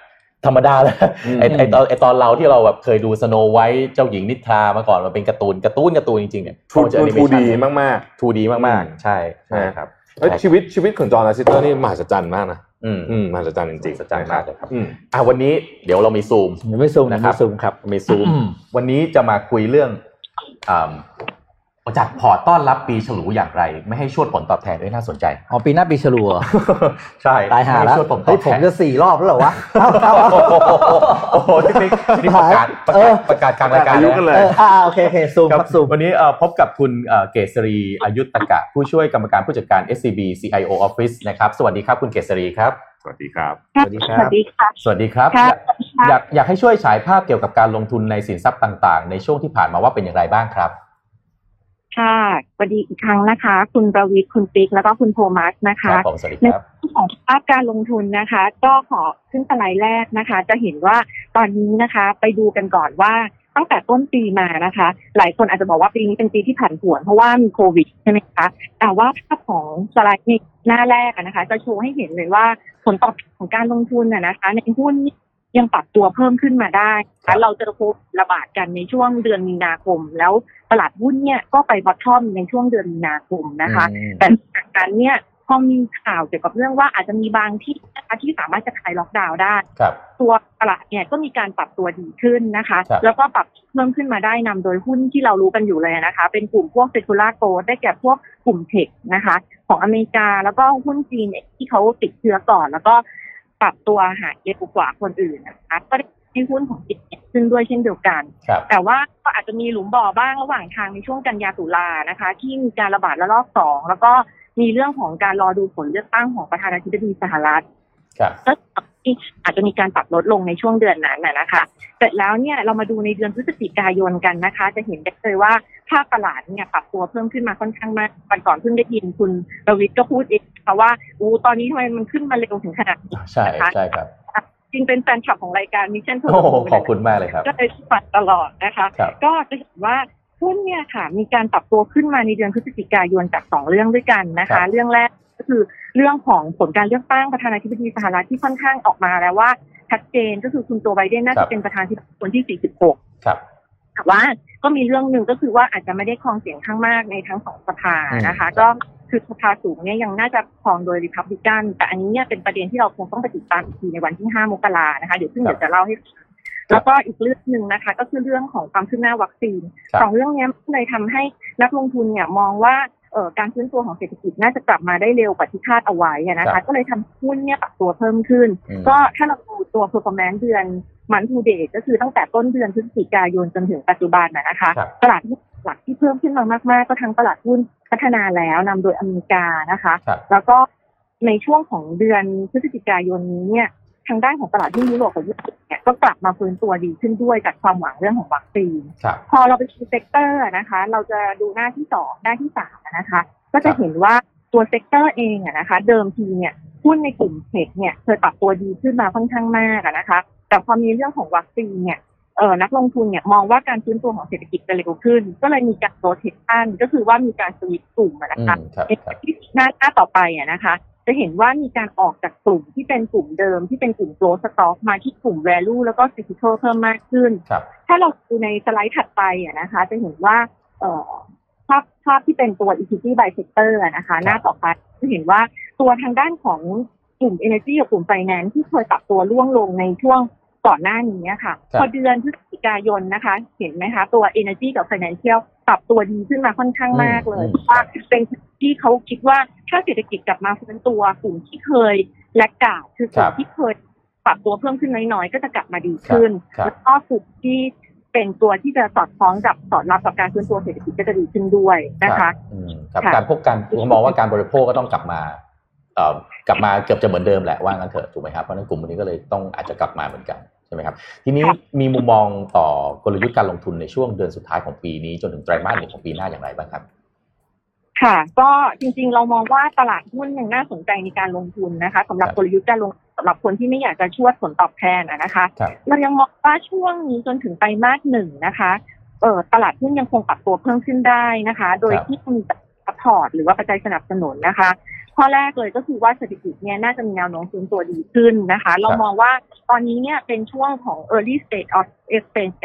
ธรรมดาแล้วอืมไอไอตอนไอตอนเราที่เราแบบเคยดูสโนไวท์เจ้าหญิงนิทรามาก่อนมันเป็นการ์ตูนการ์ตูนการ์ตูนจริงๆเนี่ยทูพอเจอทูดีมากทูดีมากๆ ใช่ใช่ครับๆเอ้ยชีวิตชีวิตของจอร์นลาซิเตอร์นี่มหัศจรรย์มากนะอืมอืมมหัศจรรย์จริงมหัศจรรย์มากเลยครับอืมอะวันนี้เดี๋ยวเรามีซูมยังไม่ซูมนะนะคครัรับบซูมครับมีซูมอืมวันนี้จะมาคุยเรื่องอ่า จากพอร์ตต้อนรับปีฉลูอย่างไร ไม่ให้ชวดผลตอบแทนด้วยน่าสนใจอ๋อปีหน้าปีฉลูเหรอใช่ตายหาแล้วไม่ให้ชวดผลตเฮ้อยบผมแทนจะสี่รอบแล้วเหรอวะเอาเอาเอาโอ้โหนี่นี่นี่ประกาศประเอกาอศประกาศกลางรายการอายุกันเลยเอออ่าโอเคโอเคซูมคครัรับบซูมวันนี้เอ่อพบกับคุณเอ่อเกษรีอายุตกะ ผู้ช่วยกรรมการผู้จัดการ SCB CIO Office นะครับสวัสดีครับคุณเกษรีครับสวัสดีครับ สวัสดีครับ สวัสดีค่ะสวัสดีครับค่ะอยากอยากอยากให้ช่วยฉายภาพเกี่ยวกับการลงทุนในสินทรัพย์ต่าง ๆ ในช่วงที่ผ่านมาว่าเป็นอย่างไรบ้างครับ ค่ะสวัสดีอีกครั้งนะคะ คุณประวิทย์คุณปิ๊กแล้วก็คุณโทมัสนะครัคะบผมสวัสดีในครับเรื่องของภาพการลงทุนนะคะ ก็ขอขึ้นสไลด์แรกนะคะ จะเห็นว่าตอนนี้นะคะ ไปดูกันก่อนว่าตั้งแต่ต้นปีมานะคะ หลายคนอาจจะบอกว่าปีนี้เป็นปีที่ผันผวนเพราะว่ามีโควิดใช่ไหมคะ แต่ว่าภาพของสไลด์นี้หน้าแรกอะนะคะ จะโชว์ให้เห็นเลยว่าผลตอบแทนของการลงทุนน่ะนะคะ ในหุ้นนี่ ยังปรับตัวเพิ่มขึ้นมาได้นะครับเราเจอโควิดระบาดกันในช่วงเดือนมีนาคม แล้วตลาดหุ้นเนี่ยก็ไป bottom ในช่วงเดือนมีนาคมนะคะอืมแต่จากนั้นเนี่ยพอมีข่าวเกี่ยวกับเรื่องว่าอาจจะมีบางที่นะคะที่สามารถจะคลายล็อกดาวน์ได้ครับตัวตลาดเนี่ยก็มีการปรับตัวดีขึ้นนะคะครับแล้วก็ปรับเพิ่มขึ้นมาได้นำโดยหุ้นที่เรารู้กันอยู่เลยนะคะ เป็นกลุ่มพวก secular growth ได้แก่พวกกลุ่ม tech นะคะ ของอเมริกาแล้วก็หุ้นจีนเนี่ยที่เขาติดเชื้อก่อน แล้วก็ ปรับตัวหายเร็วกว่าคนอื่นนะคะก็ได้ให้หุ้นของจีนเนี่ยขึ้นด้วยเช่นเดียวกันครับแต่ว่าก็อาจจะมีหลุมบ่อบ้างระหว่างทางในช่วงกันยาตุลานะคะ ที่มีการระบาดระลอกสองแล้วก็มีเรื่องของการรอดูผลเลือกตั้งของประธานาธิบดีสหรัฐ ครับก็อาจจะมีการปรับลดลงในช่วงเดือนนั้นนะนะคะเสร็จแล้วเนี่ยเรามาดูในเดือนพฤศจิกายนกันนะคะ จะเห็นได้เลยว่าภาพตลาดเนี่ยปรับตัวเพิ่มขึ้นมาค่อนข้างมากวันก่อนเพิ่งได้ยินคุณประวิทย์ก็พูดเองค่ะว่าอู้ตอนนี้ทำไมมันขึ้นมาเร็วถึงขนาดนี้ใช่นะคะใช่ครับจริงเป็นแฟนคลับของรายการมิชชั่นเพื่โอ้โหขอบคุณมากเลยครับก็เลยฟังตลอดนะคะครับก็จะเห็นว่าหุ้นเนี่ยค่ะมีการปรับตัวขึ้นมาในเดือนพฤศจิกายนจากสองเรื่องด้วยกันนะครัคะบเรื่องแรก ก็คือเรื่องของผลการเลือกตั้งประธานาธิบดีสหรัฐที่ค่อนข้างออกมาแล้วว่าชัดเจนก็คือคุณโจไบเดนน่าจะเป็นประธานาธิบดีคนที่ 46 ครับแต่ว่าก็มีเรื่องหนึ่งก็คือว่าอาจจะไม่ได้ครองเสียงข้างมากในทั้งสองสภานะคะอืมก็คือสภาสูงเนี่ยยังน่าจะครองโดยริพับลิกันแต่อันนี้เนี่ยเป็นประเด็นที่เราคงต้องไปติดตามอีกทีในวันที่ 5 มกรานะคะเดี๋ยวซึ่งเดี๋ยวจะเล่าให้ฟังแล้วก็อีกเรื่องหนึ่งนะคะ ก็คือเรื่องของความคืบหน้าวัคซีนครับสองเรื่องเนี้ยเลยทำให้นักลงทุนเนี่ยมองว่าเอ่อ การฟื้นตัวของเศรษฐกิจน่าจะกลับมาได้เร็วกว่าที่คาดเอาไว้อะนะครัคะบก็เลยทำให้หุ้นเนี่ยปรับตัวเพิ่มขึ้นอืมก็ถ้าเราดูตัว performance เดือนมันทูเดย์ก็คือตั้งแต่ต้นเดือนพฤศจิกายนจนถึงปัจจุบันนะนะคะครับตลาดหุ้นหลักที่เพิ่มขึ้นมามาก ๆ ก็ทั้งตลาดหุ้นพัฒนาแล้วนำโดยอเมริกานะคะครับแล้วก็ในช่วงของเดือนพฤศจิกายนนี้เนี่ย ทางด้านของตลาดหุ้นยุโรปกับญี่ปุ่นเนี่ยก็กลับมาฟื้นตัวดีขึ้นด้วยจากความหวังเรื่องของวัคซีนครับพอเราไปดู sector นะคะ เราจะดูหน้าที่สองหน้าที่สามนะคะ ก็จะเห็นว่าตัว sector เองอะนะคะ เดิมทีเนี่ยหุ้นในกลุ่ม tech เนี่ยเคยปรับตัวดีขึ้นมาค่อนข้างมากอะนะคะ แต่พอมีเรื่องของวัคซีนเนี่ยเออนักลงทุนเนี่ยมองว่าการฟื้นตัวของเศรษฐกิจจะเร็วขึ้น ก็เลยมีการโรเทชันก็คือว่ามีการสวิตช์กลุ่มอะอืนะคะมครับในครับที่หน้าหน้าต่อไปอะนะคะ จะเห็นว่ามีการออกจากกลุ่มที่เป็นกลุ่มเดิมที่เป็นกลุ่ม growth stock มาที่กลุ่ม value แล้วก็ cyclical เพิ่มมากขึ้นครับถ้าเราดูในสไลด์ถัดไปอะนะคะ จะเห็นว่าเอ่อภาพภาพที่เป็นตัว equity by sector อะนะคะ หน้าต่อไปจะเห็นว่าตัวทางด้านของกลุ่ม energy กับกลุ่ม finance ที่เคยปรับตัวร่วงลงในช่วง ก่อนหน้านี้อะค่ะครับพอเดือนพฤศจิกายนนะคะ เห็นไหมคะ ตัว energy กับ financial ปรับตัวดีขึ้นมาค่อนข้างมากเลยอืมเพราะว่าเป็นที่เขาคิดว่าถ้าเศรษฐกิจกลับมาฟื้นตัวกลุ่มที่เคยแลกกาดคือกลุ่ครัมบที่เคยปรับตัวเพิ่มขึ้นน้อยๆ ก็จะกลับมาดีขึ้นครับแล้วก็กลุ่มที่เป็นตัวที่จะสอดคล้องกับสอดรับกับการฟื้นตัวเศรษฐกิจก็จะดีขึ้นด้วยนะคะอืมครับค่ะการพบกันผมมองว่าการบริโภคก็ต้องกลับมาเอ่อ กลับมาเกือบจะเหมือนเดิมแหละว่างั้นเถอะถูกไหมครับเพราะฉะนั้นกลุ่มนี้ก็เลยต้องอาจจะกลับมาเหมือนกันใช่ไหมครับทีนี้มีมุมมองต่อกลยุทธ์การลงทุนในช่วงเดือนสุดท้ายของปีนี้จนถึงไตรมาสหนึ่งของปีหน้าอย่างไรบ้างครับ ค่ะ ก็จริงๆ เรามองว่าตลาดหุ้นยังน่าสนใจในการลงทุนนะคะสำหรับครับกลยุทธ์การลงสำหรับคนที่ไม่อยากจะชวดผลตอบแทนอะนะคะครับเรายังมองว่าช่วงนี้จนถึงไตรมาสหนึ่งนะคะเออตลาดหุ้นยังคงปรับตัวเพิ่มขึ้นได้นะคะ โดยครับที่มีsupport หรือว่าปัจจัยสนับสนุนนะคะ ข้อแรกเลยก็คือว่าเศรษฐกิจเนี่ยน่าจะมีแนวโน้มฟื้นตัวดีขึ้นนะคะ เรามองว่าตอนนี้เนี่ยเป็นช่วงของ early stage of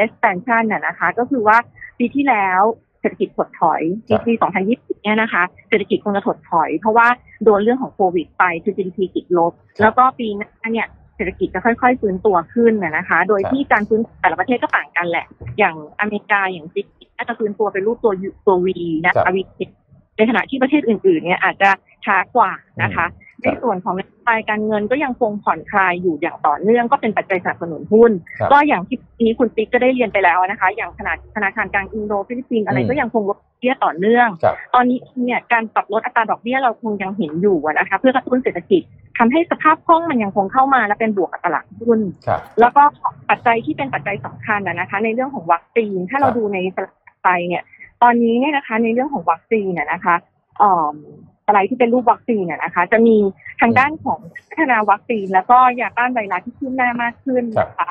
expansion น่ะนะคะ ก็คือว่าปีที่แล้วเศรษฐกิจถดถอยครับปี 2020 เนี่ยนะคะ เศรษฐกิจคงจะถดถอย เพราะว่าโดนเรื่องของโควิดไปคือ GDP ติดลบ แล้วก็ปีหน้าเนี่ยเศรษฐกิจจะค่อยๆฟื้นตัวขึ้นนะนะคะ โดยที่การฟื้นแต่ละประเทศก็ต่างกันแหละ อย่างอเมริกาอย่างจีนน่าจะฟื้นตัวเป็นรูปตัว U- ตัววีนะคะวี ในขณะที่ประเทศอื่นๆเนี่ยอาจจะช้ากว่านะคะ ในส่วนของนโยบายการเงินก็ยังคงผ่อนคลายอยู่อย่างต่อเนื่องก็เป็นปัจจัยสนับสนุนหุ้นครับก็อย่างที่นี้คุณปิ๊กก็ได้เรียนไปแล้วนะคะ อย่างขนาดธนาคารกลางอินโดฟิลิปปินส์อะไรอืมก็ยังคงลดดอกเบี้ยต่อเนื่องครับตอนนี้เนี่ยการปรับลดอัตราดอกเบี้ยเราคงยังเห็นอยู่อะนะคะเพื่อกระตุ้นเศรษฐกิจทำให้สภาพคล่องมันยังคงเข้ามาและเป็นบวกกับตลาดหุ้นครับแล้วก็ปัจจัยที่เป็นปัจจัยสำคัญนะนะคะ ในเรื่องของวัคซีนถ้าเราครับดูในสไลด์ไปเนี่ย ตอนนี้เนี่ยนะคะ ในเรื่องของวัคซีนเนี่ยนะคะเอ่อสไลด์ที่เป็นรูปวัคซีนเนี่ยนะคะ จะมีทางด้านของพัฒนาวัคซีน แล้วก็ยาต้านไวรัสที่ขึ้นหน้ามากขึ้นนะคะ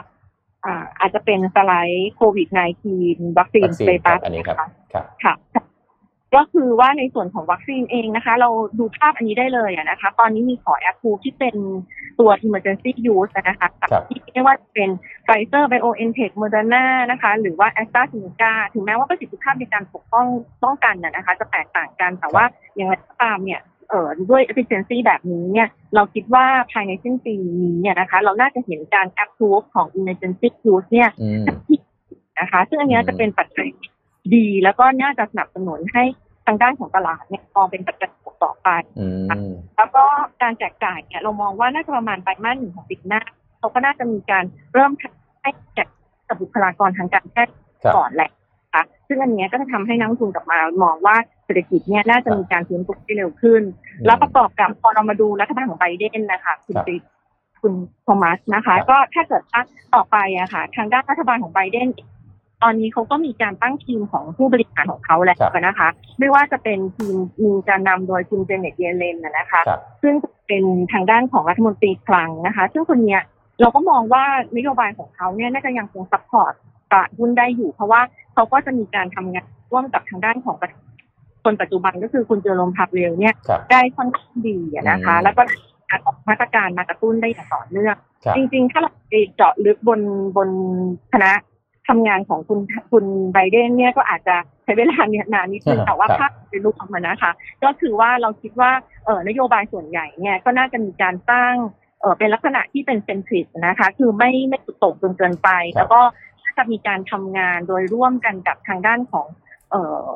อ่าอาจจะเป็นสไลด์โควิด -19 วัคซีนวัคซีสนเตครัตับสอันนี้ครับครับค่ะ ก็คือว่าในส่วนของวัคซีนเองนะคะ เราดูภาพอันนี้ได้เลยอะนะคะ ตอนนี้มีขอแอปพูที่เป็นตัว emergency use นะคะครับที่ไม่ว่าจะเป็นไฟเซอร์ไบโอเอ็นเทคโมเดอร์นานะคะ หรือว่าแอสตราเซเนกาถึงแม้ว่าประสิทธิภาพในการปกป้องป้องกันน่ะนะคะ จะแตกต่างกันแต่ว่าอย่างไรก็ตามเนี่ยเอ่อด้วย efficiency แบบนี้เนี่ยเราคิดว่าภายในสิ้นปีนี้เนี่ยนะคะ เราน่าจะเห็นการ approve ของ emergency use เนี่ยอืมนะคะ ซึ่งอันเนี้ยอืมจะเป็นปัจจัย ดี แล้วก็น่าจะสนับสนุนให้ทางด้านของตลาดเนี่ยมองเป็นปัจจัยบวกต่อไปอืมแล้วก็การแจกจ่ายเนี่ยเรามองว่าน่าจะประมาณไตรมาสหนึ่งของปีหน้าเขาก็น่าจะมีการเริ่มให้แจกกับบุคลากรทางการแพทย์ครับก่อนแหละนะคะซึ่งอันเนี้ยก็จะทำให้นักลงทุนกลับมามองว่าเศรษฐกิจเนี่ยน่าจะมีการฟื้นตัวที่เร็วขึ้น แล้วประกอบกับพอเรามาดูรัฐบาลของไบเดนนะคะคุณครับติ๊กคุณโทมัสนะคะครับก็ถ้าเกิดว่าต่อไปอะค่ะ ทางด้านรัฐบาลของไบเดน ตอนนี้เขาก็มีการตั้งทีมของผู้บริหารของเขาแล้วนะคะ ไม่ว่าจะเป็นทีมมีการนำโดยคุณเจเน็ตเยเลนนะนะคะครับซึ่งเป็นทางด้านของรัฐมนตรีคลังนะคะ ซึ่งคนเนี้ยเราก็มองว่านโยบายของเขาเนี่ยน่าจะยังคง support ตลาดหุ้นได้อยู่ เพราะว่าเขาก็จะมีการทำงานร่วมกับทางด้านของประธานคนปัจจุบันก็คือคุณเจอโรมพาเวลเนี่ยครับได้ค่อนข้างดีอะนะคะอืมแล้วก็การออกมาตรการมากระตุ้นได้อย่างต่อเนื่องครับจริง ๆ ถ้าเราไปเจาะลึกบนบนคณะ ทำงานของคุณคุณไบเดนเนี่ยก็อาจจะใช้เวลาเนี่ยนานนิดนึงครับแต่ว่าครับภาพเป็นรูปออกมานะคะ ก็คือว่าเราคิดว่าเออนโยบายส่วนใหญ่เนี่ยก็น่าจะมีการสร้างเออเป็นลักษณะที่เป็นเซนทริสนะคะ คือไม่ไม่สุดโต่งจนเกินไปครับแล้วก็น่าจะมีการทำงานโดยร่วมกันกับทางด้านของเอ่อ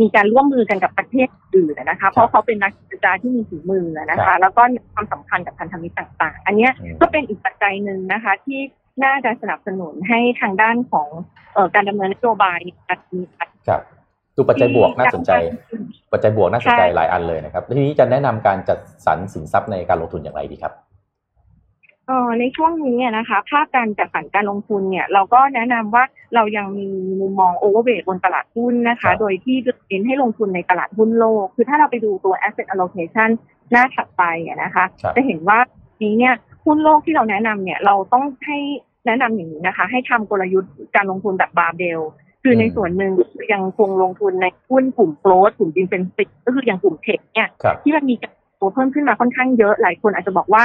มีการร่วมมือกันกับประเทศอื่นนะคะ เพราะเขาเป็นนักเจรจาที่มีฝีมือนะครัคะบแล้วก็มีความสำคัญกับพันธมิตรต่าง ๆ อันเนี้ยอืมก็เป็นอีกปัจจัยหนึ่งนะคะ ที่ น่าจะสนับสนุนให้ทางด้านของเอ่อการดำเนินนโยบายมีครับดูปัจจัยบวกน่าสนใจ ปัจจัยบวกน่าสนใจใช่หลายอันเลยนะครับทีนี้จะแนะนำการจัดสรรสินทรัพย์ในการลงทุนอย่างไรดีครับเอ่อในช่วงนี้อะนะคะ ภาพการจัดสรรการลงทุนเนี่ย เราก็แนะนำว่าเรายังมีมุมมองโอเวอร์เวทบนตลาดหุ้นนะครัคะบโดยที่เน้นให้ลงทุนในตลาดหุ้นโลก คือถ้าเราไปดูตัว asset allocation หน้าถัดไปอะนะคะครับจะเห็นว่านี้เนี่ยหุ้นโลกที่เราแนะนำเนี่ย เราต้องให้ แนะนำอย่างนี้นะคะ ให้ทำกลยุทธ์การลงทุนแบบบาร์เบล คือในอืมส่วนหนึ่งยังคงลงทุนในหุ้นกลุ่ม growth กลุ่มที่ benefit ก็คืออย่างกลุ่ม tech เนี่ยครับที่มันมีการตัวเพิ่มขึ้นมาค่อนข้างเยอะหลายคนอาจจะบอกว่า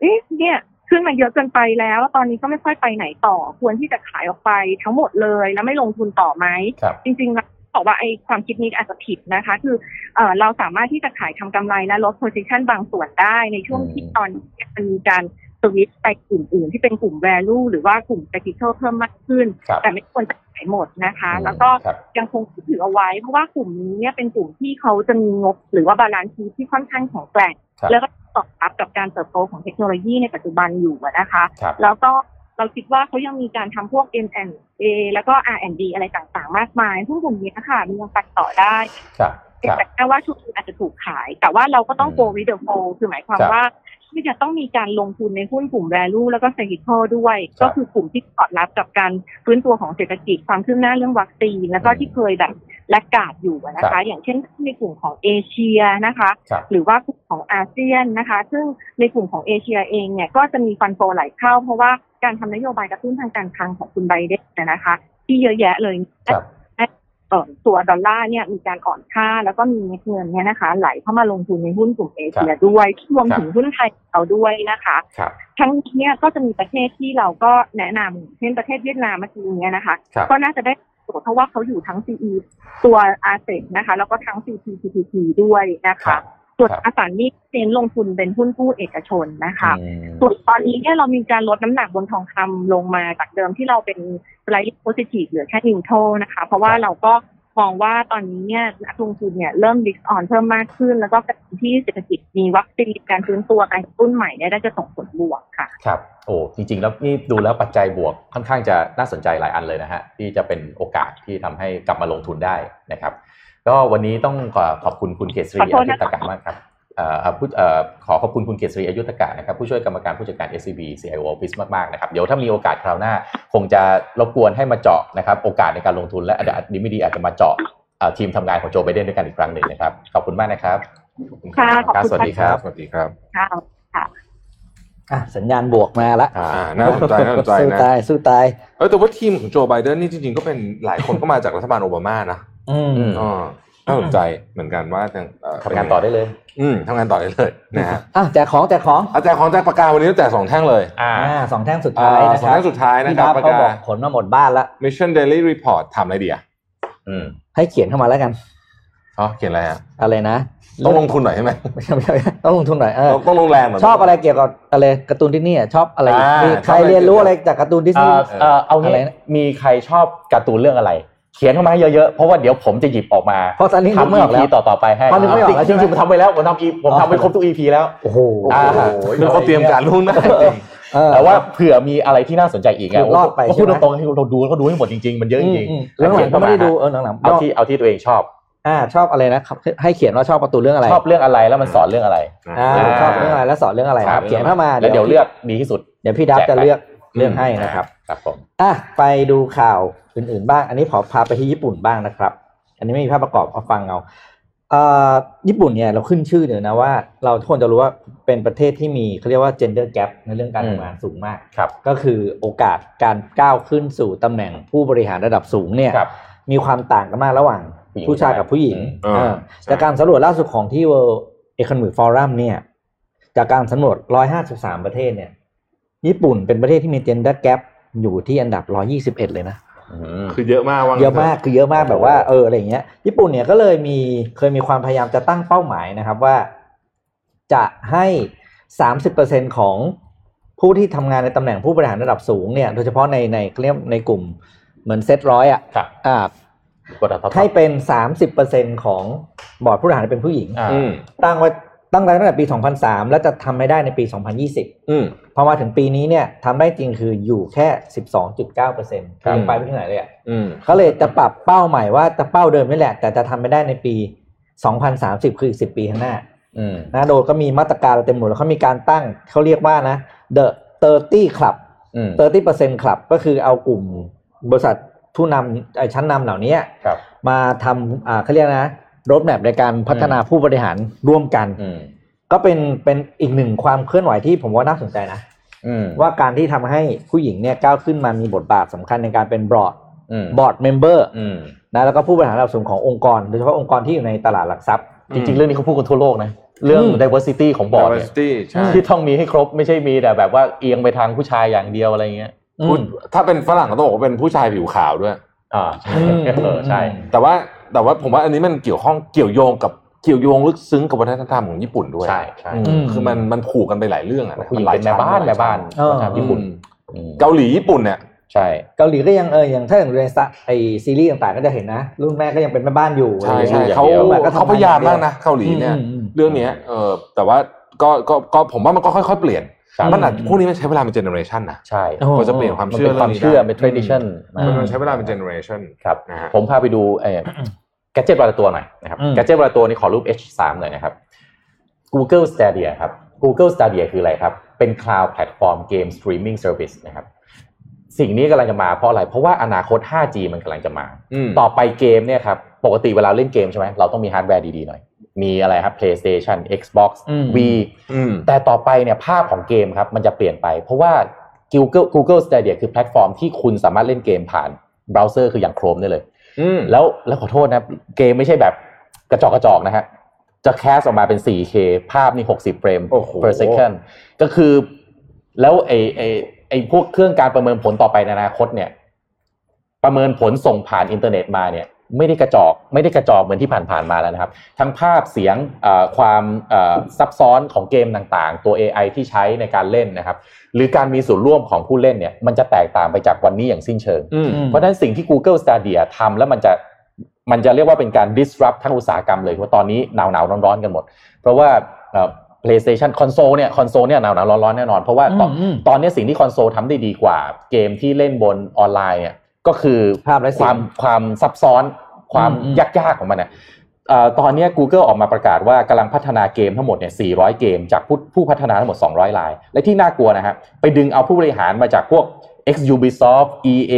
เอ๊ะเนี่ยขึ้นมาเยอะเกินไปแล้ว ตอนนี้ก็ไม่ค่อยไปไหนต่อ ควรที่จะขายออกไปทั้งหมดเลยแล้วไม่ลงทุนต่อไหมครับจริงๆแล้วบอกว่าไอ้ความคิดนี้อาจจะผิดนะคะ คือเอ่อเราสามารถที่จะขายทำกำไรและลด position บางส่วนได้ในช่วงอืมที่ตอนนี้มันมีการ สวิตช์ไปกลุ่มอื่นที่เป็นกลุ่ม value หรือว่ากลุ่ม cyclical เพิ่มมากขึ้นครับแต่ไม่ควรจะขายหมดนะคะอืมแล้วก็ครับยังคงถือเอาไว้ เพราะว่ากลุ่มนี้เนี่ยเป็นกลุ่มที่เขาจะมีงบ หรือว่า balance sheet ที่ค่อนข้างแข็งแกร่งครับแล้วก็ตอบรับกับการเติบโตของเทคโนโลยีในปัจจุบันอยู่อะนะคะครับแล้วก็เราคิดว่าเขายังมีการทำพวก M&A แล้วก็ R&D อะไรต่างๆ มากมายซึ่งกลุ่มนี้นะคะมียังไปต่อได้ครับครับแต่แค่ว่าทุกคนอาจจะถูกขาย แต่ว่าเราก็ต้องอืม go with the flow คือหมายความครับว่า ที่จะต้องมีการลงทุนในหุ้นกลุ่ม value แล้วก็ cyclical ด้วยครับก็คือกลุ่มที่สอดรับกับการฟื้นตัวของเศรษฐกิจความคืบหน้าเรื่องวัคซีน แล้วก็อืมที่เคยแบบแลกกาดอยู่อะนะครัคะบอย่างเช่นในกลุ่มของเอเชียนะคะครับหรือว่ากลุ่มของอาเซียนนะคะ ซึ่งในกลุ่มของเอเชียเองเนี่ยก็จะมีฟันโฟไหลเข้า เพราะว่าการทำนโยบายกระตุ้นทางการคลังของคุณไบเดนเนยนะคะ ที่เยอะแยะเลยครับเอ่อ ตัวดอลลาร์เนี่ยมีการอ่อนค่า แล้วก็มีเม็ดเงินเนี่ยนะคะ ไหลเข้ามาลงทุนในหุ้นกลุ่มเอเชียด้วยรวมถึงหุ้นไทยเราด้วยนะคะครับทั้งนี้เนี่ยก็จะมีประเทศที่เราก็แนะนำเช่นประเทศเวียดนามเมื่อกี้เนี้ยนะคะครับก็น่าจะได้ประโยชน์เพราะว่าเขาอยู่ทั้ง CE ตัวอาเซนะคะ แล้วก็ทั้ง CPTPP ด้วยนะครัคะบ ส่วนครับอสังหาเน้นลงทุนเป็นหุ้นกู้เอกชนนะคะอืมส่วนตอนนี้เนี่ยเรามีการลดน้ำหนักบนทองคำลงมาจากเดิมที่เราเป็น slightly positive เหลือแค่ neutral นะคะ เพราะว่าครับเราก็มองว่าตอนนี้เนี่ยนักลงทุนเนี่ยเริ่ม risk on เพิ่มมากขึ้น แล้วก็การที่เศรษฐกิจมีวัคซีนการฟื้นตัวการกระตุ้นใหม่เนี่ยได้จะส่งผลบวกค่ะ ครับ โอ้จริง ๆ แล้วนี่ดูแล้วปัจจัยบวกค่อนข้างจะน่าสนใจหลายอันเลยนะฮะที่จะเป็นโอกาสที่ทำให้กลับมาลงทุนได้นะครับ ก็วันนี้ต้องขอขอบคุณคุณเกษรีขอโทอาษยุนะคะตกะมากครับเอ่อผู้เอ่อขอขอบคุณคุณเกษรีอายุตกะนะครับผู้ช่วยกรรมการผู้จัดการ SCB CIO Office มากๆนะครับเดี๋ยวถ้ามีโอกาสคราวหน้า คงจะรบกวนให้มาเจาะนะครับโอกาสในการลงทุนและอาจจะดีไม่ดีอาจจะมาเจาะเอ่อทีมทำงานของโจไบเดนด้วยกันอีกครั้งหนึ่งนะครับ ขอบคุณมากนะครับค่ะขอบคุณสวัสดีครับสวัสดีครับค่ะค่ะอะสัญญาณบวกมาละอ่าน่าสนใจน่าสนใจสู้นะตายสู้ตายเออแต่ว่าทีมของโจไบเดนนี่จริงๆก็เป็นหลายคนก็มาจากรัฐบาลโอบามานะ อืมอืมอ๋อน่าสนใจเหมือนกันว่าทางเทำงานต่อได้เลย อืมทำงานต่อได้เลยนะฮะอะแจกของแจกของอาจารย์ของแจกปากกาวันนี้ต้องแจกสองแท่งเลยอ่าอ่าสองแท่งสุดท้ายนะสคองรับแท่งสุดท้ายนะพี่ครัดับบปากเขากาบอกผลมาหมดบ้านละ Mission Daily Report ทำอะไรดีอะอืมให้เขียนเข้ามาแล้วกันอ๋อเขียนอะไรฮะอะไรนะต้องลงทุนหน่อยใช่ไหมไม่ใช่ไม่ใช่ต้องลงทุนหน่อยเออต้องต้องลงแรงหน่อยชอบอะไรเกี่ยวกับอะไรการ์ตูนดิสนีย์อะชอบอะไรอ่ามีใครชอบอะไรเรียนรู้อะไรจากการ์ตูนดิสเอ่นีย์อเอ่อเอางี้อะไรนะมีใครชอบการ์ตูนเรื่องอะไร เขียนเข้ามาให้เยอะๆ เพราะว่าเดี๋ยวผมจะหยิบออกมาเพราะตอนนี้นึกไม่ทำออก EP แล้วต่อต่อๆไปให้พอนึกไม่ออกแล้วจริงๆใช่ไหมผมทำไปแล้วผมทำอีผมอ๋อทำไปครบทุก EP แล้วโอ้โหอ่าคือเขาเตรียมการล่วงหน้าจริงเออแต่ว่าเผื่อมีอะไรที่น่าสนใจอีกไงหลุดรอดไปเพราะพูดใช่ไหมตรงๆให้เราดูก็ดูให้หมดจริงๆ มันเยอะจริงอืมๆหลังๆก็ไม่ได้ดูเออหลังๆเอาที่เอาที่ตัวเองชอบอ่าชอบอะไรนะครับให้เขียนว่าชอบการ์ตูนเรื่องอะไร ชอบเรื่องอะไรแล้วมันสอนเรื่องอะไรอ่าอ่าชอบเรื่องอะไรแล้วสอนเรื่องอะไรครับเขียนเข้ามาแล้วเดี๋ยวเลือกดีที่สุดเดี๋ยวพี่ดับแจกจะไปเลือก เรื่องให้นะครับครับผมอะไปดูข่าวอื่นๆบ้าง อันนี้ขอพาไปที่ญี่ปุ่นบ้างนะครับ อันนี้ไม่มีภาพประกอบเอาฟังเอาเอ่อญี่ปุ่นเนี่ยเราขึ้นชื่อเดี๋ยวนะว่า เราทุกคนจะรู้ว่าเป็นประเทศที่มีเขาเรียกว่า gender gap ในเรื่องการอืมทำงานสูงมากครับ ก็คือโอกาสการก้าวขึ้นสู่ตำแหน่งผู้บริหารระดับสูงเนี่ยครับมีความต่างกันมากระหว่างผู้หญิงผู้ชายกับผู้หญิงอืมเออใช่จากการสำรวจล่าสุดของที่ World Economic Forum เนี่ย จากการสำรวจ 153 ประเทศเนี่ย ญี่ปุ่นเป็นประเทศที่มี gender gap อยู่ที่อันดับ 121 เลยนะอืมคือเยอะมากว่างั้นเยอะมากคือเยอะมากแบบว่าเอออะไรอย่างเงี้ย ญี่ปุ่นเนี่ยก็เลยมีเคยมีความพยายามจะตั้งเป้าหมายนะครับว่า จะให้สามสิบเปอร์เซ็นของผู้ที่ทำงานในตำแหน่งผู้บริหารระดับสูงเนี่ยโดยเฉพาะในในเรียกในกลุ่มเหมือนเซตร้อยอะครับอ่ากดอัตราให้เป็นสามสิบเปอร์เซ็นของบอร์ดผู้บริหารเป็นผู้หญิงอ่าอืมตั้งไว้ ตั้งไว้ตั้งแต่ปี 2003 แล้วจะทำไม่ได้ในปี 2020 อืมพอมาถึงปีนี้เนี่ยทำได้จริงคืออยู่แค่ 12.9เปอร์เซ็นต์ครับยังไปไม่ถึงไหนเลยอะอืมก็เลยจะปรับเป้าใหม่ว่าจะเป้าเดิมนี่แหละ แต่จะทำไม่ได้ในปี 2030 คืออีก 10 ปีข้างหน้าอืมนะโดยก็มีมาตรการเต็มหมดแล้วเขามีการตั้งเขาเรียกว่านะ the 30 club อืม30% club ก็คือเอากลุ่มบริษัทผู้นำเอ่อชั้นนำเหล่านี้ครับมาทำอ่าเขาเรียกนะ รถแมพในการพัฒนาผู้บริหารร่วมกันอืมก็เป็นเป็นอีกหนึ่งความเคลื่อนไหวที่ผมว่าน่าสนใจนะอืมว่าการที่ทำให้ผู้หญิงเนี่ยก้าวขึ้นมามีบทบาทสำคัญในการเป็นบอร์ดอืม board member อืมนะแล้วก็ผู้บริหารระดับสูงขององค์กรโดยเฉพาะองค์กรที่อยู่ในตลาดหลักทรัพย์ จริง ๆ เรื่องนี้เขาพูดกันทั่วโลกนะเรื่องอืม diversity ของบอร์ดเนี่ย diversity ใช่ที่ต้องมีให้ครบไม่ใช่มีแต่แบบว่าเอียงไปทางผู้ชายอย่างเดียวอะไรเงี้ยอืมพูดถ้าเป็นฝรั่งก็ต้องบอกว่าเป็นผู้ชายผิวขาวด้วยอ่าใช่อืมเออใช่ แต่ว่า แต่ว่าผมว่าอันนี้มันเกี่ยวข้องเกี่ยวโยงกับเกี่ยวโยงลึกซึ้งกับวัฒนธรรมของญี่ปุ่นด้วยใช่ใช่อืมคือมันมันผูกกันไปหลายเรื่องอะนะผู้หญิงหลายเป็นแม่บ้านชั้แม่บ้านเออวัฒนธรรมญี่ปุ่นอืมอืมเกาหลีญี่ปุ่นเนี่ยใช่เกาหลีก็ยังเอออย่างถ้าอย่างในไอซีรีส์ต่างๆก็จะเห็นนะรุ่นแม่ก็ยังเป็นแม่บ้านอยู่ใช่อะไรใช่อย่างเงี้ยเขาลูกแบบก็ทำงนเขาพยายามมากนะเกาหลีเนี่ยอืมอืมเรื่องเนี้ยเออแต่ว่าก็ก็ก็ผมว่ามันก็ค่อย ๆ เปลี่ยนครับมันอาจพวกนี้มันใช้เวลาเป็นเจเนอเรชันนะใช่โอ้โหกว่าจะเปลี่ยนความมันเชื่อเป็นความรื่งนี้เชื่อได้เป็น tradition อืมมันใช้เวลาเป็นเจเนอเรชันครับนะฮะผมพาไปดูเออ gadget วันละตัวหน่อยนะครับอืมแกจิตวันละตัวนี้ขอรูป H3 หน่อยนะครับ Google Stadia ครับ Google Stadia คืออะไรครับ เป็น cloud platform game streaming service นะครับสิ่งนี้กำลังจะมาเพราะอะไร เพราะว่าอนาคต 5G มันกำลังจะมาอืมต่อไปเกมเนี่ยครับ ปกติเวลาเล่นเกมใช่ไหม เราต้องมีฮาร์ดแวร์ดีๆหน่อย มีอะไรครับ PlayStation Xbox อืม V อืมแต่ต่อไปเนี่ยภาพของเกมครับ มันจะเปลี่ยนไป เพราะว่า Google Google Stadia คือแพลตฟอร์มที่คุณสามารถเล่นเกมผ่านเบราว์เซอร์คืออย่าง Chrome ได้เลยอืม แล้วแล้วขอโทษนะเกมไม่ใช่แบบกระจอกกระจอกนะฮะจะ cast ออกมาเป็น 4K ภาพนี่60 frame โอ้โห per second ก็คือ แล้วไอไอไอพวกเครื่องการประมวลผลต่อไปในอนาคตเนี่ย ประมวลผลส่งผ่านอินเทอร์เน็ตมาเนี่ย ไม่ได้กระจอกไม่ได้กระจอกเหมือนที่ผ่านๆมาแล้วนะครับ ทั้งภาพเสียงเอ่อความเอ่อซับซ้อนของเกมต่างๆ ตัว AI ที่ใช้ในการเล่นนะครับ หรือการมีส่วนร่วมของผู้เล่นเนี่ยมันจะแตกต่างไปจากวันนี้อย่างสิ้นเชิงอืมเพราะฉะนั้นสิ่งที่ Google Stadia ทำแล้วมันจะมันจะเรียกว่าเป็นการ disrupt ทั้งอุตสาหกรรมเลยเพราะตอนนี้หนาวหนาวร้อนร้อนๆกันหมด เพราะว่าเอ่อ PlayStation คอนโซลเนี่ยคอนโซลเนี่ยหนาวหนาวร้อนร้อนๆแน่นอน เพราะว่าตอนอืมตอนนี้สิ่งที่คอนโซลทำได้ดีกว่า เกมที่เล่นบนออนไลน์เนี่ยก็คือภาพและเสีคยงวามความซับซ้อน ความอืมยากๆของมันเนี่ยเอ่อตอนนี้ Google ออกมาประกาศว่ากำลังพัฒนาเกมทั้งหมดเนี่ย 400 เกม จากผู้ผู้พัฒนาทั้งหมด 200 ราย และที่น่ากลัวนะฮะไปดึงเอาผู้บริหารมาจากพวก ex Ubisoft EA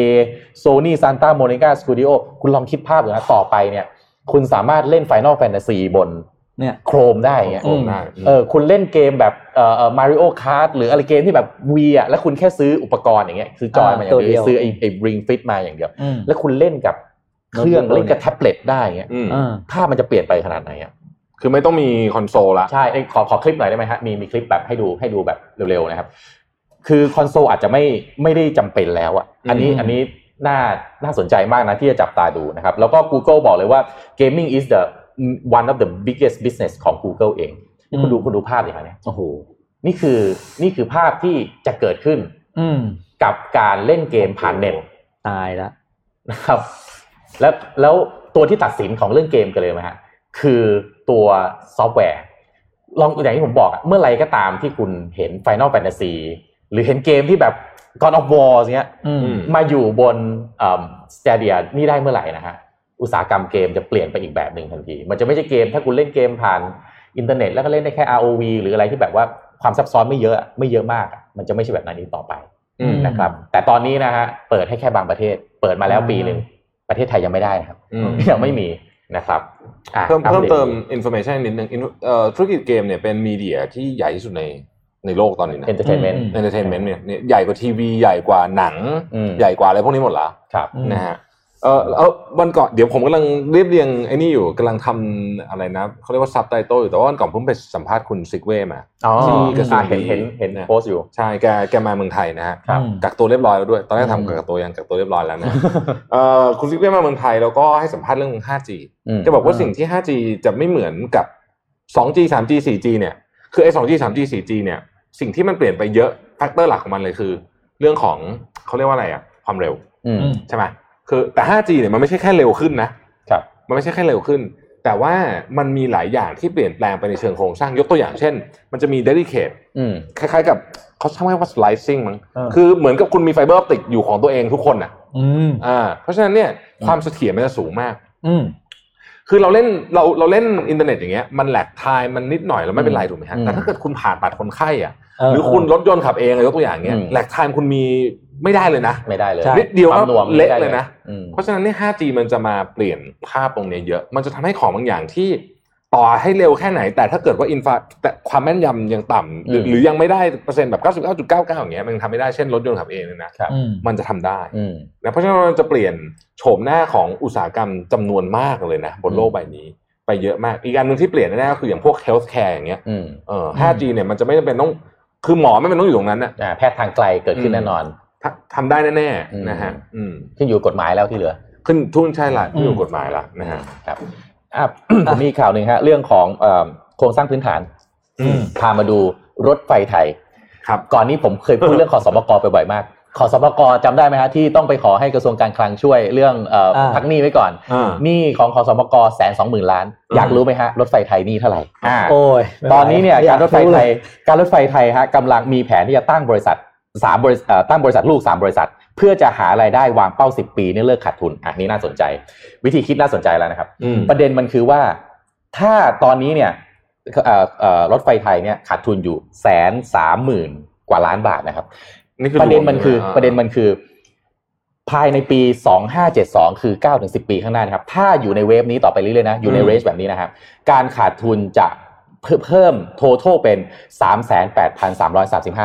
Sony Santa Monica Studio คุณลองคิดภาพดูนะต่อไปเนี่ย คุณสามารถเล่น Final Fantasy บนเนี่ย Chrome ได้เงี้ย Chrome ได้เออคุณเล่นเกมแบบเอ่อเอ่อ Mario Kart หรืออะไรเกมที่แบบ Wii อะแล้วคุณแค่ซื้ออุปกรณ์อย่างเงี้ยซื้อจอยมาอย่างตัวเดีเดียยววซื้อไอ้ไอ้ Ring Fit มาอย่างเดียวอืมแล้วคุณเล่นกับ เครื่องโน้ตบุ๊กเล่นกับแท็บเล็ตได้เงี้ยอืมอ่าภาพมันจะเปลี่ยนไปขนาดไหนอะคือไม่ต้องมีคอนโซลละใช่เอ้ยขอขอคลิปหน่อยได้ไหมฮะมีมีคลิปแบบให้ดูให้ดูแบบเร็วๆนะครับ คือคอนโซลอาจจะไม่ไม่ได้จำเป็นแล้วอะอันนี้อืมอันนี้น่าน่าสนใจมากนะที่จะจับตาดูนะครับ แล้วก็ Google บอกเลยว่า gaming is the one of the biggest business ของ Google เองนี่คุณดูคุณดูภาพดิครับเนี่ยโอ้โหนี่คือนี่คือภาพที่จะเกิดขึ้น อืมกับการเล่นเกมผ่านเน็ตตายแล้วนะครับ แล้วแล้วตัวที่ตัดสินของเรื่องเกมกันเลยไหมฮะคือตัวซอฟต์แวร์ ลองอย่างที่ผมบอกอะเมื่อไหรก็ตามที่คุณเห็น Final Fantasy หรือเห็นเกมที่แบบ God of War เงี้ยอืมอืมมาอยู่บน Stadia นี่ได้เมื่อไหร่นะฮะอุตสาหกรรมเกมจะเปลี่ยนไปอีกแบบหนึ่งทันที มันจะไม่ใช่เกม ถ้าคุณเล่นเกมผ่านอินเทอร์เน็ตแล้วก็เล่นได้แค่ ROV หรืออะไรที่แบบว่าความซับซ้อนไม่เยอะไม่เยอะมากอะมันจะไม่ใช่แบบนั้นอีกต่อไปอืมนะครับ แต่ตอนนี้นะฮะเปิดให้แค่บางประเทศ เปิดมาแล้วอ่าปีหนึ่ง ประเทศไทยยังไม่ได้นะครับอืมยังไม่มีนะครับอะเพิ่มอัปเพิ่มดตเติม information นิดนึง In- เอ่อธุรกิจเกมเนี่ยเป็นมีเดียที่ใหญ่ที่สุดในในโลกตอนนี้นะ entertainment อืม entertainment เนี่ยเนี่ยใหญ่กว่าทีวีใหญ่กว่าหนังอืมใหญ่กว่าอะไรพวกนี้หมดละครับอืมนะฮะ เออเออวันก่อนเดี๋ยวผมกำลังเรียบเรียงไอ้นี่อยู่กำลังทำอะไรนะเขาเรียกว่าซับไตเติลอยู่แต่ว่าวันก่อนผมไปสัมภาษณ์คุณซิกเว่มาอ๋อที่กระทรวงอะเห็นเห็นเห็นเนี่ยโพสต์อยู่ใช่แกแกมาเมืองไทยนะฮะครับอืมกักตัวเรียบร้อยแล้วด้วย ตอนแรกอืมทำกักตัวยังกักตัวเรียบร้อยแล้วนะเออคุณซิกเว่มาเมืองไทยแล้วก็ให้สัมภาษณ์เรื่อง 5G มจะบอกว่าสิ่งที่ 5G จะไม่เหมือนกับ 2G 3G 4G เนี่ยคือไอ้ 2G 3G 4G เนี่ยสิ่งที่มันเปลี่ยนไปเยอะ factor หลักของมันเลยคือ เรื่องของเขาเรียกว่าอะไรอะความเร็วอืมอืมใช่ไหม คือแต่ 5G เนี่ยมันไม่ใช่แค่เร็วขึ้นนะครับมันไม่ใช่แค่เร็วขึ้น แต่ว่ามันมีหลายอย่างที่เปลี่ยนแปลงไปในเชิงโครงสร้างยกตัวอย่างเช่น มันจะมี dedicate อืมคล้ายๆกับเขาใช้คำว่า slicing มั้งเออคือเหมือนกับคุณมีไฟเบอร์ออปติกอยู่ของตัวเองทุกคนอะอืมอ่าเพราะฉะนั้นเนี่ยความเสถียรมันจะสูงมากอืม คือเราเล่นเราเราเล่นอินเทอร์เน็ตอย่างเงี้ยมัน lag time มันนิดหน่อยแล้วไม่เป็นไรถูกไหมฮะอืมแต่ถ้าเกิดคุณผ่าตัดคนไข้อะเออหรือคุณรถยนต์ขับเองอะยกตัวอย่างเงี้ยอืม lag time คุณมีไม่ได้เลยนะ ไม่ได้เลยใช่นิดเดียวก็ความหน่วงเละไม่ได้เลยนะอืมเพราะฉะนั้นเนี่ย 5G มันจะมาเปลี่ยนภาพตรงเนี้ยเยอะ มันจะทำให้ของบางอย่างที่ ต่อให้เร็วแค่ไหน แต่ถ้าเกิดว่าอินฟาแต่ความแม่นยำยังต่ำหรืออืมหรือยังไม่ได้เปอร์เซ็นต์แบบ 99.99 อย่างเงี้ยมันทำไม่ได้เช่นรถยนต์ขับเองเนี่ยนะครับอืมมันจะทำได้อืมนะเพราะฉะนั้นมันจะเปลี่ยนโฉมหน้าของอุตสาหกรรมจำนวนมากเลยนะบนโลกใบนี้ไปเยอะมาก อีกอันหนึงที่เปลี่ยนแน่ๆก็คืออย่างพวก healthcare อย่างเงี้ยอืมเออ 5G เนี่ยมันจะไม่จำเป็นต้องคือหมอไม่เป็นต้องอยู่ตรงนั้นนะอ่าแพทย์ทางไกลเกิดขึ้นแน่นอนทำทำได้แน่อืมๆนะฮะอืมขึ้นอยู่กฎหมายแล้วที่เหลือ ขึ้นทุ่นใช่ละอืมขึ้นอยู่กฎหมายละนะฮะครับ อะผมมีข่าวหนึ่งฮะ เรื่องของเอ่อโครงสร้างพื้นฐานอืมพามาดูรถไฟไทย ครับ ก่อนนี้ผมเคยพูดเรื่องขอสมกไปบ่อยมากขอสมกจำได้ไหมฮะที่ต้องไปขอให้กระทรวงการคลังช่วยเรื่องเอ่ออาพักหนี้ไว้ก่อนอ่าหนี้ของขอสมกแสนสองหมื่นล้านอืมอยากรู้ไหมฮะรถไฟไทยหนี้เท่าไหร่อ่าโอ้ยตอนนี้เนี่ยไม่ไหวการรถไฟไทยเลยการรถไฟไทยฮะกำลังมีแผนที่จะตั้งบริษัท สามบริษัทเอ่อตั้งบริษัทลูกสามบริษัท เพื่อจะหารายได้วางเป้า 10 ปีนี่เลิกขาดทุนอะนี่น่าสนใจ วิธีคิดน่าสนใจแล้วนะครับอืมประเด็นมันคือว่าถ้าตอนนี้เนี่ยเอ่อเอ่อรถไฟไทยเนี่ยขาดทุนอยู่แสนสามหมื่นกว่าล้านบาทนะครับนี่คือประเด็นมันคือวประเด็นมันคือ ภายในปี 2572 คือ9ถึง10 ปีข้างหน้านะครับ ถ้าอยู่ในเวฟนี้ต่อไปเรื่อยๆนะอยู่ในเรนจ์แบบนี้นะครับ การขาดทุนจะเพิ่มเพิ่ม total เป็น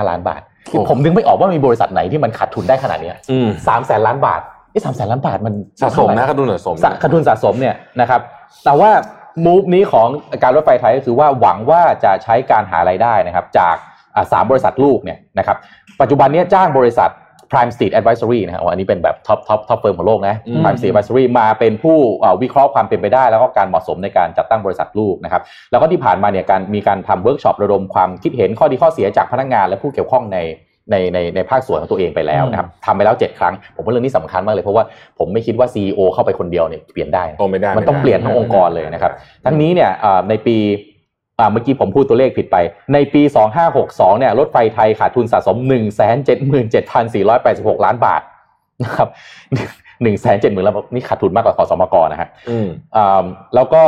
38,335 ล้านบาท คือผมนึกไม่ออกว่ามีบริษัทไหนที่มันขาดทุนได้ขนาดเนี้อืมสามแสนล้านบาทไอ้สามแสนล้านบาทมันสะสมนะเท่าไหร่ขาดทุนสะสมสะขาดทุนสะสมเนี่ยนะครับแต่ว่า move นี้ของการรถไฟไทยก็คือว่าหวังว่าจะใช้การหารายได้นะครับ จากอ่าสามบริษัทลูกเนี่ยนะครับ ปัจจุบันเนี้จ้างบริษัท Prime Street Advisory นะครับอันนี้เป็นแบบ top top top firm ของโลกนะอืม Prime Street Advisory มาเป็นผู้เอ่อวิเคราะห์ความเป็นไปได้ แล้วก็การเหมาะสมในการจัดตั้งบริษัทลูกนะครับ แล้วก็ที่ผ่านมาเนี่ยการมีการทำเวิร์กช็อประดมความคิดเห็นข้อดีข้อเสียจากพนักงานและผู้เกี่ยวข้องในในในในภาคส่วนของตัวเองไปแล้วนะครับทำไปแล้ว 7 ครั้ง ผมว่าเรื่องนี้สำคัญมากเลยเพราะว่าผมไม่คิดว่า CEO เข้าไปคนเดียวเนี่ยเปลี่ยนได้นะโอ้ไม่ได้มันต้องเปลี่ยนทั้งองค์กรเลยนะครับ ทั้งนี้เนี่ยอ่าในปีอ่า เมื่อกี้ผมพูดตัวเลขผิดไป ในปี 2562 เนี่ย รถไฟไทยขาดทุนสะสม 177,486 ล้านบาทนะครับ1 7 0 0 0 0ล้านบาทนี่ขาดทุนมากกว่าขสมกนะฮะอืมอ่าแล้วก็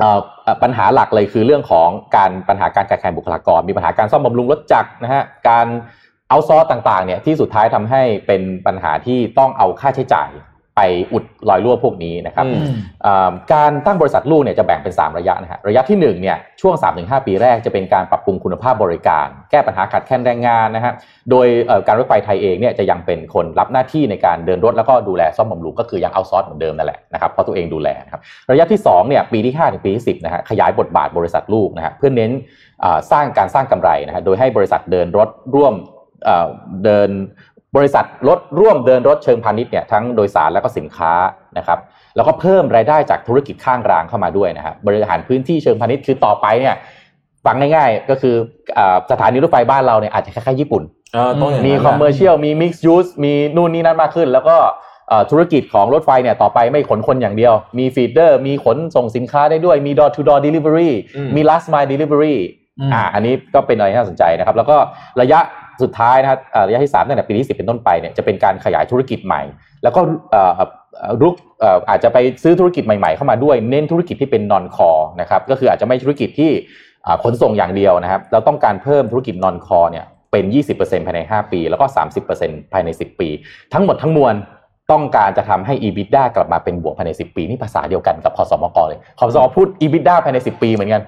อ่าอ่าปัญหาหลักเลยคือเรื่องของการปัญหาการขาดแคลนบุคลากร มีปัญหาการซ่อมบำรุงรถจักรนะฮะ การเอาซอร์ต่างๆ เนี่ยที่สุดท้ายทำให้เป็นปัญหาที่ต้องเอาค่าใช้จ่าย ไปอุดรอยรั่วพวกนี้นะครับอืมอ่าการตั้งบริษัทลูกเนี่ยจะแบ่งเป็น 3 ระยะนะฮะระยะที่1เนี่ยช่วง 3-5 ปีแรกจะเป็นการปรับปรุงคุณภาพบริการ แก้ปัญหาขาดแคลนแรงงานนะฮะโดยเอ่อการรถไฟไทยเองเนี่ยจะยังเป็นคนรับหน้าที่ในการเดินรถแล้วก็ดูแลซ่อมบำรุงก็คือยังเอาซอร์สเหมือนเดิมนั่นแหละนะครับเพราะตัวเองดูแลนะครับระยะที่2เนี่ยปีที่5ถึงปีที่10นะฮะขยายบทบาทบริษัทลูกนะฮะเพื่อเน้นอ่าสร้างการสร้างกำไรนะฮะโดยให้บริษัทเดินรถร่วมเอ่อเดิน บริษัทรถร่วมเดินรถเชิงพาณิชย์เนี่ยทั้งโดยสารและก็สินค้านะครับแล้วก็เพิ่มรายได้จากธุรกิจข้างรางเข้ามาด้วยนะครับบริหารพื้นที่เชิงพาณิชย์คือต่อไปเนี่ยฟังง่ายๆ ก็คืออาสถานีรถไฟบ้านเราเนี่ยอาจจะคล้ายๆญี่ปุ่นเออต้องอย่างมีนั้น commercial มี mixed use มีนู่นนี่นั่นมากขึ้น แล้วก็เอ่อธุรกิจของรถไฟเนี่ยต่อไปไม่ขนคนอย่างเดียว มีฟีดเดอร์ มีขนส่งสินค้าได้ด้วย มี door to door delivery อืมมี last mile delivery อืมอ่าอันนี้ก็เป็นอะไรที่น่าสนใจนะครับ แล้วก็ระยะ สุดท้ายนะครับเอ่อระยะที่3ตั้งแต่ปีที่10เป็นต้นไปเนี่ยจะเป็นการขยายธุรกิจใหม่ แล้วก็รุกอาจจะไปซื้อธุรกิจใหม่ๆเข้ามาด้วยเน้นธุรกิจที่เป็น non core นะครับก็คืออาจจะไม่ธุรกิจที่ขนส่งอย่างเดียวนะครับ เราต้องการเพิ่มธุรกิจ non core เนี่ยเป็น 20%ภายใน 5 ปี แล้วก็ 30%ภายใน 10 ปี ทั้งหมดทั้งมวลต้องการจะทำให้ EBITDA กลับมาเป็นบวกภายใน 10 ปี นี่ภาษาเดียวกันกับคอสมกเลยคอสมกพูด EBITDA ภายใน 10 ปีเหมือนกัน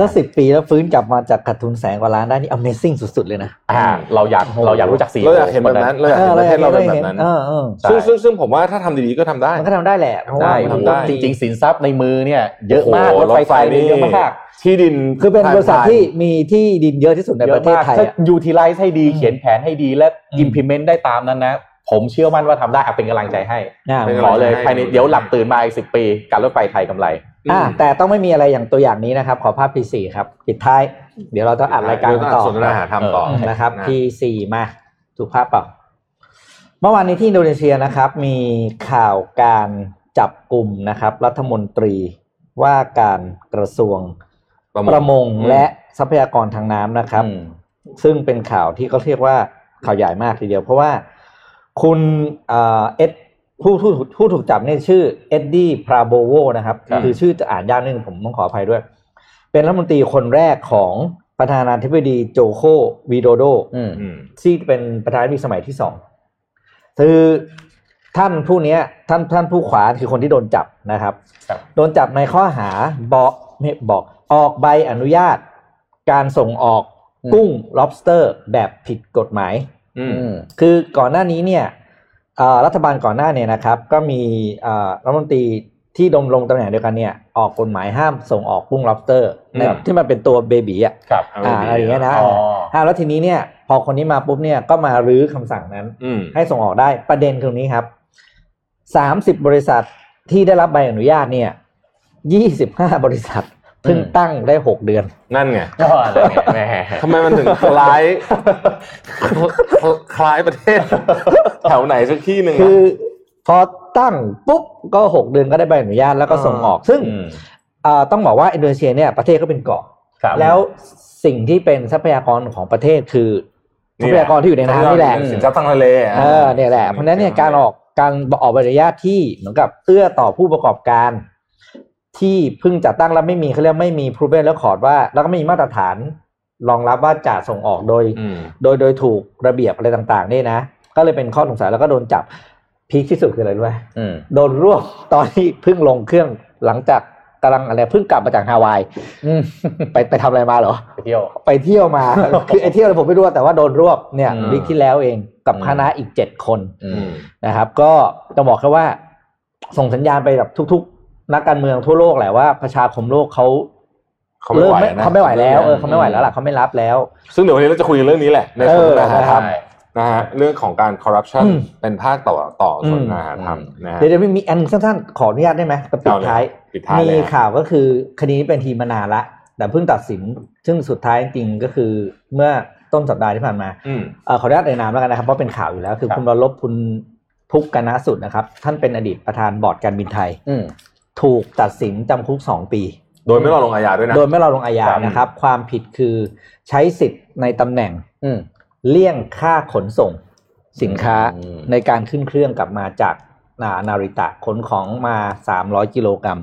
ถ้าสิบปีแล้วฟื้นกลับมาจากขาดทุนแสนกว่าล้านได้นี่ Amazing สุด ๆ เลยนะ อ่า เราอยากเราอยากรู้จักสีเราอยากเห็นแบบนั้นเราอยากเห็นประเทศเราเป็นแบบนั้นเออเออใช่ซึ่งซึ่งซึ่งผมว่าถ้าทำดีๆก็ทำได้ มันก็ทำได้แหละเพราะว่าได้มันทำได้จริงๆสินทรัพย์ในมือเนี่ยเยอะมากโโหรถไฟไทยเนี่ยเยอะมากที่ดินคือเป็นบริษัทที่มีที่ดินเยอะที่สุดในเยปอะระเทศมากไทยถ้าอะ utilize ให้ดีอืมเขียนแผนให้ดีและอืม implement ได้ตามนั้นนะผมเชื่อมั่นว่าทำได้อะเป็นกำลังใจให้อ่าเป็นขอเลยกำลังใจให้ภายในเดี๋ยวหลับตื่นมาอีกสิปี การรถไฟไทยกำไร อ่าแต่ต้องไม่มีอะไรอย่างตัวอย่างนี้นะครับ ขอภาพ P4 ครับปิดท้าย เดี๋ยวเราต้องอัดรายการกันต่อสนทนาหาธรรมต่อนะครับนะ P4 มาถูกภาพเปล่าเมื่อวานนี้ที่อินโดนีเซียนะครับ มีข่าวการจับกลุ่มนะครับ รัฐมนตรีว่าการกระทรวงประมงและทรัพยากรทางน้ำนะครับอืมซึ่งเป็นข่าวที่เขาเรียกว่าข่าวใหญ่มากทีเดียว เพราะว่าคุณเอ่อเอ็ด ผู้ผู้ผู้ถูกจับเนี่ยชื่อเอ็ดดี้พราโบโวนะครับครับคือชื่อจะอ่านยากนิดนึงผมต้องขออภัยด้วย เป็นรัฐมนตรีคนแรกของประธานาธิบดีโจโควีโดโดอืมอืมที่เป็นประธานาธิบดีสมัยที่สองคือท่านผู้เนี้ยท่านท่านผู้ขวาคือคนที่โดนจับนะครับครับ โดนจับในข้อหาบอกไม่บอกออกใบอนุญาต การส่งออกกุ้ง lobster แบบผิดกฎหมายอืมอืมคือก่อนหน้านี้เนี่ยเอ่อ รัฐบาลก่อนหน้าเนี่ยนะครับ ก็มีเอ่อรัฐมนตรีที่ดำรงตำแหน่งเดียวกันเนี่ยออกกฎหมายห้ามส่งออกกุ้ง lobster อืมแบบที่มันเป็นตัวเบบีอะครับเอาอ่าดีๆอะไรอย่างเงี้ยนะอ๋อห้ามแล้วทีนี้เนี่ยพอคนนี้มาปุ๊บเนี่ยก็มารื้อคำสั่งนั้นอืมให้ส่งออกได้ประเด็นคือตรงนี้ครับสามสิบบริษัทที่ได้รับใบอนุญาตเนี่ยยี่สิบห้าบริษัท เพิ่งอืมตั้งได้หกเดือน นั่นไงก็นั่นไงแหม่ทำไมมันถึงคล้าย คล้ายประเทศแถวไหนสักที่หนึ่งคือ พอตั้งปุ๊บก็หกเดือนก็ได้ใบอนุญาตแล้วก็ส่งออก ซึ่งอืมเอ่อต้องบอกว่าอินโดนีเซียเนี่ยประเทศก็เป็นเกาะครับแล้วสิ่งที่เป็นทรัพยากรของประเทศคือทรัพยากรที่อยู่ในน้ำนี่แหละสินทรัพย์ทางทะเลเออเนี่ยแหละเพราะฉะนั้นเนี่ยการออกการออกใบอนุญาตที่เหมือนกับเอื้อต่อผู้ประกอบการ ที่เพิ่งจัดตั้งแล้วไม่มีเขาเรียกไม่มี proven record ว่า แล้วก็ไม่มีมาตรฐานรองรับว่าจะส่งออกโดยอืมโดยโดยถูกระเบียบอะไรต่างๆนี่นะ ก็เลยเป็นข้อสงสัยแล้วก็โดนจับพีคที่สุดคืออะไรรู้ไหมอืมโดนรวบตอนที่เพิ่งลงเครื่องหลังจากกำลังอะไรเพิ่งกลับมาจากฮาวายอืมไปไปทำอะไรมาเหรอ ไปเที่ยวไปเที่ยวมาคือไอ้เที่ยวอะไรผมไม่รู้แต่ว่าโดนรวบเนี่ยอืมวิกที่แล้วเองกับอืมคณะอีกเจ็ดคนอือืมมนะครับ ก็จะบอกแค่ว่า ส่งสัญญาณไปกับทุก ๆ นักการเมืองทั่วโลกแหละว่าประชาคมโลกเขาเขาไม่เริ่มไหวไม่นะเขาไม่ไหวแล้วเออเขาไม่ไหวแล้วล่ะเขาไม่รับแล้ว ซึ่งเดี๋ยววันนี้เราจะคุยเรื่องนี้แหละในสนทนาหาธรรมใช่นะฮะเรื่องของการคอร์รัปชันอืมเป็นภาคต่อต่อสนทนาหาธรรมอืมนะฮะเดี๋ยวเดี๋ยวมีอันสั้นๆขออนุญาตได้ไหมกับปิดเอาเลยท้ายปิดท้ายมีเลยฮะข่าวก็คือคดีนี้เป็นทีมมานานละแต่เพิ่งตัดสิน ซึ่งสุดท้ายจริงๆก็คือเมื่อต้นสัปดาห์ที่ผ่านมาอืมเอ่อขออนุญาตเอ่ยนามแล้วกันนะครับเพราะเป็นข่าวอยู่แล้ว คือครับคุณวรลบคุณพุกกนสุดนะครับ ท่านเป็นอดีตประธานบอร์ดการบินไทยอืม ถูกตัดสินจำคุกสองปี โดยไม่รอลงอาญาด้วยนะ โดยไม่รอลงอาญาครับนะครับ ความผิดคือใช้สิทธิ์ในตำแหน่งอืมเลี่ยงค่าขนส่งสินค้าอืมในการขึ้นเครื่องกลับมาจากนานาริตะขนของมาสามร้อยกิโลกรัม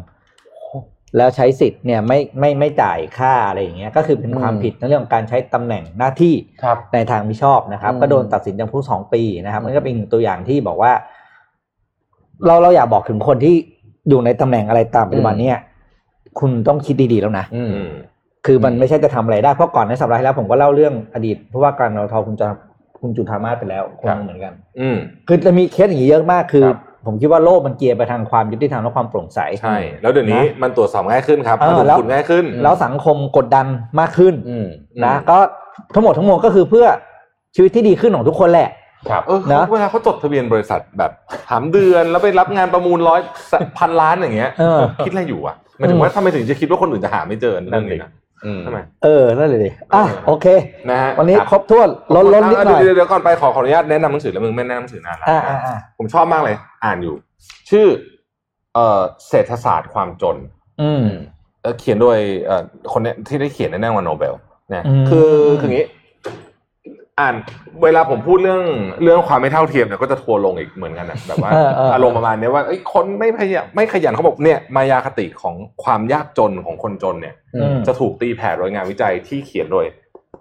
แล้วใช้สิทธิ์เนี่ยไม่ไม่ไม่จ่ายค่าอะไรอย่างเงี้ยก็คือเป็นความผิดในเรื่องของการใช้ตำแหน่งหน้าที่ครับในทางมิชอบนะครับอืมก็โดนตัดสินจำคุกสองปีนะครับมันก็เป็นอีกหนึ่งตัวอย่างที่บอกว่า เราเราอยากบอกถึงคนที่ อยู่ในตำแหน่งอะไรตามปัจจุบันเนี่ย คุณต้องคิดดีๆแล้วนะอืมอืมคือมันไม่ใช่จะทำอะไรได้เพราะก่อนในสัปดาห์ที่แล้วผมก็เล่าเรื่องอดีตเพราะว่าการเราทอคุณจะคุณจุธามาศไปแล้วคนหนึ่งเหมือนกัน อืมคือจะมีเคสอย่างนี้เยอะมากคือครับผมคิดว่าโลกมันเกียร์ไปทางความยุติธรรมและความโปร่งใสใช่แล้วเดี๋ยวนี้นะมันตรวจสอบง่ายขึ้นครับเออมันแล้วขุดง่ายขึ้น แล้วสังคมกดดันมากขึ้นอืมนะก็ทั้งหมดทั้งมวลก็คือเพื่อชีวิตที่ดีขึ้นของทุกคนแหละ ครับเออนะเวลาเขาจดทะเบียนบริษัทแบบถามเดือนแล้วไปรับงานประมูลร้อยพันล้านอย่างเงี้ยเออคิดอะไรอยู่อะหมายถึงว่าทำไมถึงจะคิดว่าคนอื่นจะหาไม่เจอเรื่องนี้นะอืมทำไมเออ นั่นเลยดิอะโอเคนะฮะวันนี้ครบถ้วนล้นล้นนิดหน่อยเดี๋ยวเดี๋ยวก่อนไปขอขออนุญาตแนะนำหนังสือเล่มนึงไม่แนะนำหนังสือนานแล้วอ่าอ่าอ่าผมชอบมากเลย อ่านอยู่ ชื่อเอ่อเศรษฐศาสตร์ความจน อืมเอ่อเขียนโดยเอ่อคนเนี้ยที่ได้เขียนในแน่รางวัลโนเบลเนี่ยอืมคือคืออย่างนี้ อ่านเวลาผมพูดเรื่องเรื่องความไม่เท่าเทียมเนี่ยก็จะทัวร์ลงอีกเหมือนกันนะแบบว่าเออเอออารมณ์ประมาณเนี้ยว่าเอ้ยคนไม่พยายามไม่ขยันเขาบอกเนี่ยมายาคติของความยากจนของคนจนเนี่ยอืมจะถูกตีแผ่โดยงานวิจัยที่เขียนโดย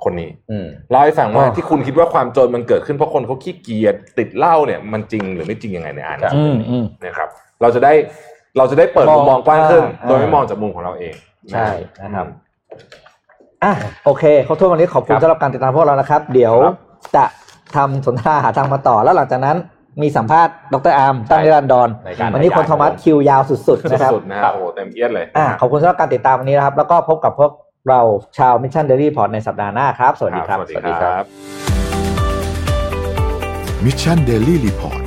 คนนี้อืมเล่าให้ฟังว่าอ๋อที่คุณคิดว่าความจนมันเกิดขึ้นเพราะคนเขาขี้เกียจติดเหล้าเนี่ยมันจริงหรือไม่จริงยังไงในยอ่านครับอืมอืมนะครับ เราจะได้เราจะได้เปิดมุมมองกว้างขึ้นอ่าโดยไม่มองจากมุมของเราเองใช่นะครับ อะโอเคขอโทษวันนี้ขอบคุคณรับสำหรับการติดตามพวกเรานะครับ เดี๋ยวครับจะทำสนทนาหาทางมาต่อแล้วหลังจากนั้นมีสัมภาษณ์ดรอาร์มตั้งนิรันดรในการวันนี้คนรายโทการมัสคิวยาวสุดๆนะครับสุดๆนะฮะโอ้โหเต็มเอียดเลยอะขอบคุณสำหรับการติดตามวันนี้นะครับ แล้วก็พบกับพวกเราชาวมิชชั่นเดลี่พอร์ตในสัปดาห์หน้าครับ สวัสดีครับ สวัสดีครับมิชชันเดลี่รีพอร์ต